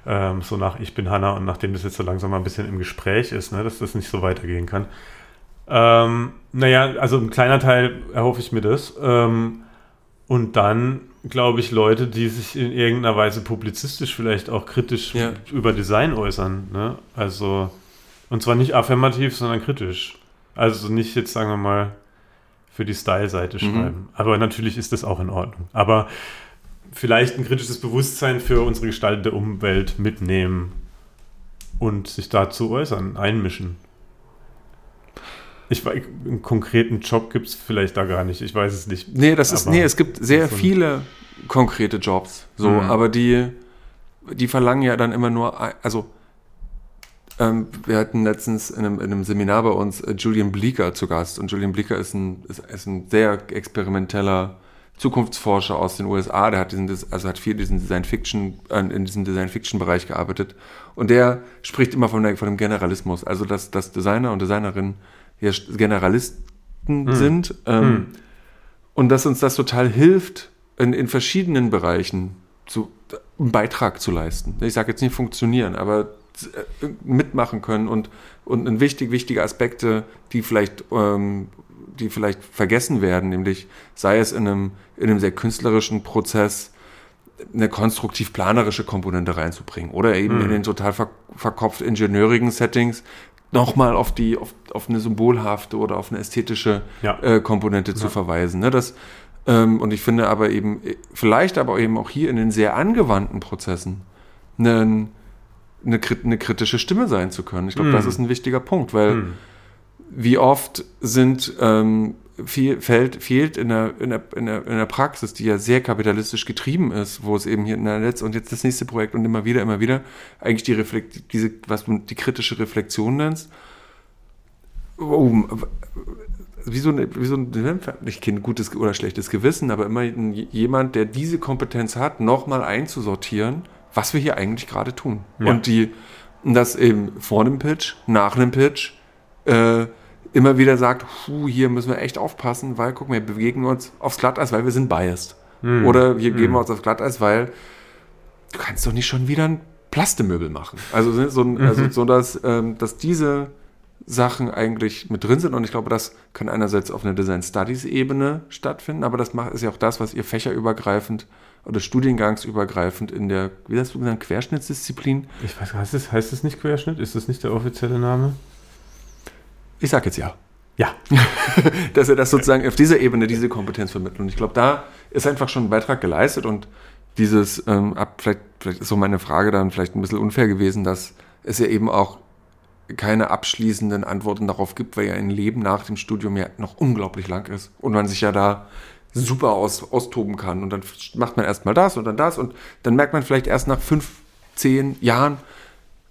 Ähm, so nach Ich bin Hanna und nachdem das jetzt so langsam mal ein bisschen im Gespräch ist, ne, dass das nicht so weitergehen kann. Ähm, naja, also ein kleiner Teil erhoffe ich mir das. Ähm, und dann, glaube ich, Leute, die sich in irgendeiner Weise publizistisch vielleicht auch kritisch ja. über Design äußern. Ne? Also, und zwar nicht affirmativ, sondern kritisch. Also nicht jetzt, sagen wir mal, für die Style-Seite mhm. schreiben. Aber natürlich ist das auch in Ordnung. Aber vielleicht ein kritisches Bewusstsein für unsere gestaltete Umwelt mitnehmen und sich dazu äußern, einmischen. Ich weiß, einen konkreten Job gibt es vielleicht da gar nicht. Ich weiß es nicht. Nee, das ist, nee, es gibt sehr viele konkrete Jobs. So, mhm. aber die, die verlangen ja dann immer nur, also ähm, wir hatten letztens in einem, in einem, Seminar bei uns äh, Julian Bleeker zu Gast und Julian Bleeker ist ein, ist, ist ein sehr experimenteller Zukunftsforscher aus den USA, der hat diesen, also hat viel diesen Design Fiction, äh, in diesem Design Fiction Bereich gearbeitet. Und der spricht immer von, der, von dem Generalismus, also dass, dass Designer und Designerinnen ja Generalisten hm. sind ähm, hm. und dass uns das total hilft, in, in verschiedenen Bereichen zu, einen Beitrag zu leisten. Ich sage jetzt nicht funktionieren, aber mitmachen können und, und ein wichtig, wichtige Aspekte, die vielleicht ähm, die vielleicht vergessen werden, nämlich sei es in einem, in einem sehr künstlerischen Prozess eine konstruktiv-planerische Komponente reinzubringen oder eben mhm. in den total ver verkopft ingenieurigen Settings nochmal auf die, auf, auf eine symbolhafte oder auf eine ästhetische ja. äh, Komponente ja. zu verweisen. Ne? Das, ähm, und ich finde aber eben, vielleicht aber eben auch hier in den sehr angewandten Prozessen eine, eine, eine kritische Stimme sein zu können. Ich glaube, mhm. das ist ein wichtiger Punkt, weil mhm wie oft sind ähm, viel, fällt, fehlt in der, in, der, in, der, in der Praxis, die ja sehr kapitalistisch getrieben ist, wo es eben hier in der Netz und jetzt das nächste Projekt und immer wieder, immer wieder, eigentlich die Reflekt, diese, was du die kritische Reflexion nennst. Oh, wie so, eine, wie so ein, ich kenne gutes oder schlechtes Gewissen, aber immer jemand, der diese Kompetenz hat, nochmal einzusortieren, was wir hier eigentlich gerade tun. Ja. Und die, das eben vor dem Pitch, nach dem Pitch, äh, immer wieder sagt, Puh, hier müssen wir echt aufpassen, weil, guck mal, wir bewegen uns aufs Glatteis, weil wir sind biased. Hm. Oder hm. geben wir uns aufs Glatteis, weil du kannst doch nicht schon wieder ein Plastemöbel machen. Also, so, mhm. also so dass, ähm, dass diese Sachen eigentlich mit drin sind und ich glaube, das kann einerseits auf einer Design Studies Ebene stattfinden, aber das macht, ist ja auch das, was ihr fächerübergreifend oder studiengangsübergreifend in der, wie hast du gesagt, Querschnittsdisziplin? Ich weiß, heißt es, heißt es nicht Querschnitt? Ist das nicht der offizielle Name? Ich sage jetzt ja. Ja. *laughs* dass er das sozusagen auf dieser Ebene diese Kompetenz vermittelt. Und ich glaube, da ist einfach schon ein Beitrag geleistet und dieses, ähm, ab, vielleicht, vielleicht ist so meine Frage dann vielleicht ein bisschen unfair gewesen, dass es ja eben auch keine abschließenden Antworten darauf gibt, weil ja ein Leben nach dem Studium ja noch unglaublich lang ist und man sich ja da super aus, austoben kann. Und dann macht man erstmal das und dann das und dann merkt man vielleicht erst nach fünf, zehn Jahren,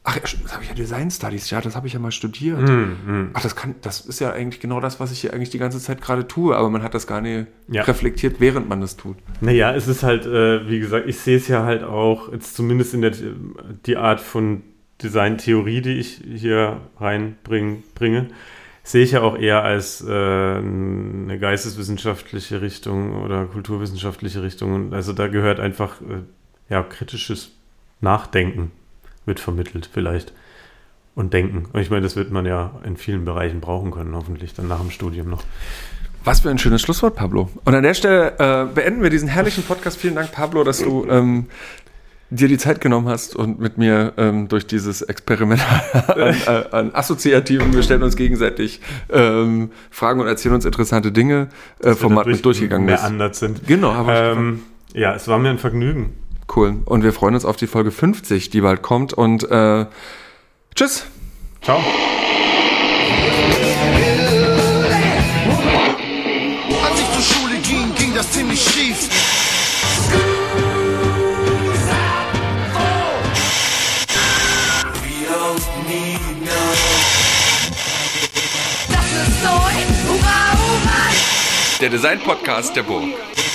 Ach, das habe ich ja Design Studies, ja, das habe ich ja mal studiert. Mm, mm. Ach, das kann, das ist ja eigentlich genau das, was ich hier eigentlich die ganze Zeit gerade tue, aber man hat das gar nicht ja. reflektiert, während man das tut. Naja, es ist halt, äh, wie gesagt, ich sehe es ja halt auch, jetzt zumindest in der die Art von Designtheorie, die ich hier reinbringe, sehe ich ja auch eher als äh, eine geisteswissenschaftliche Richtung oder kulturwissenschaftliche Richtung. Also da gehört einfach äh, ja kritisches Nachdenken wird vermittelt vielleicht. Und denken. Und ich meine, das wird man ja in vielen Bereichen brauchen können, hoffentlich dann nach dem Studium noch. Was für ein schönes Schlusswort, Pablo. Und an der Stelle äh, beenden wir diesen herrlichen Podcast. Vielen Dank, Pablo, dass du ähm, dir die Zeit genommen hast und mit mir ähm, durch dieses Experiment *laughs* an, äh, an, Assoziativen, wir stellen uns gegenseitig ähm, Fragen und erzählen uns interessante Dinge, äh, Format mit durchgegangen bist. anders sind. Genau. Ähm, ja, es war mir ein Vergnügen. Cool. Und wir freuen uns auf die Folge 50, die bald kommt. Und äh, tschüss. Ciao. der Design-Podcast der Burg.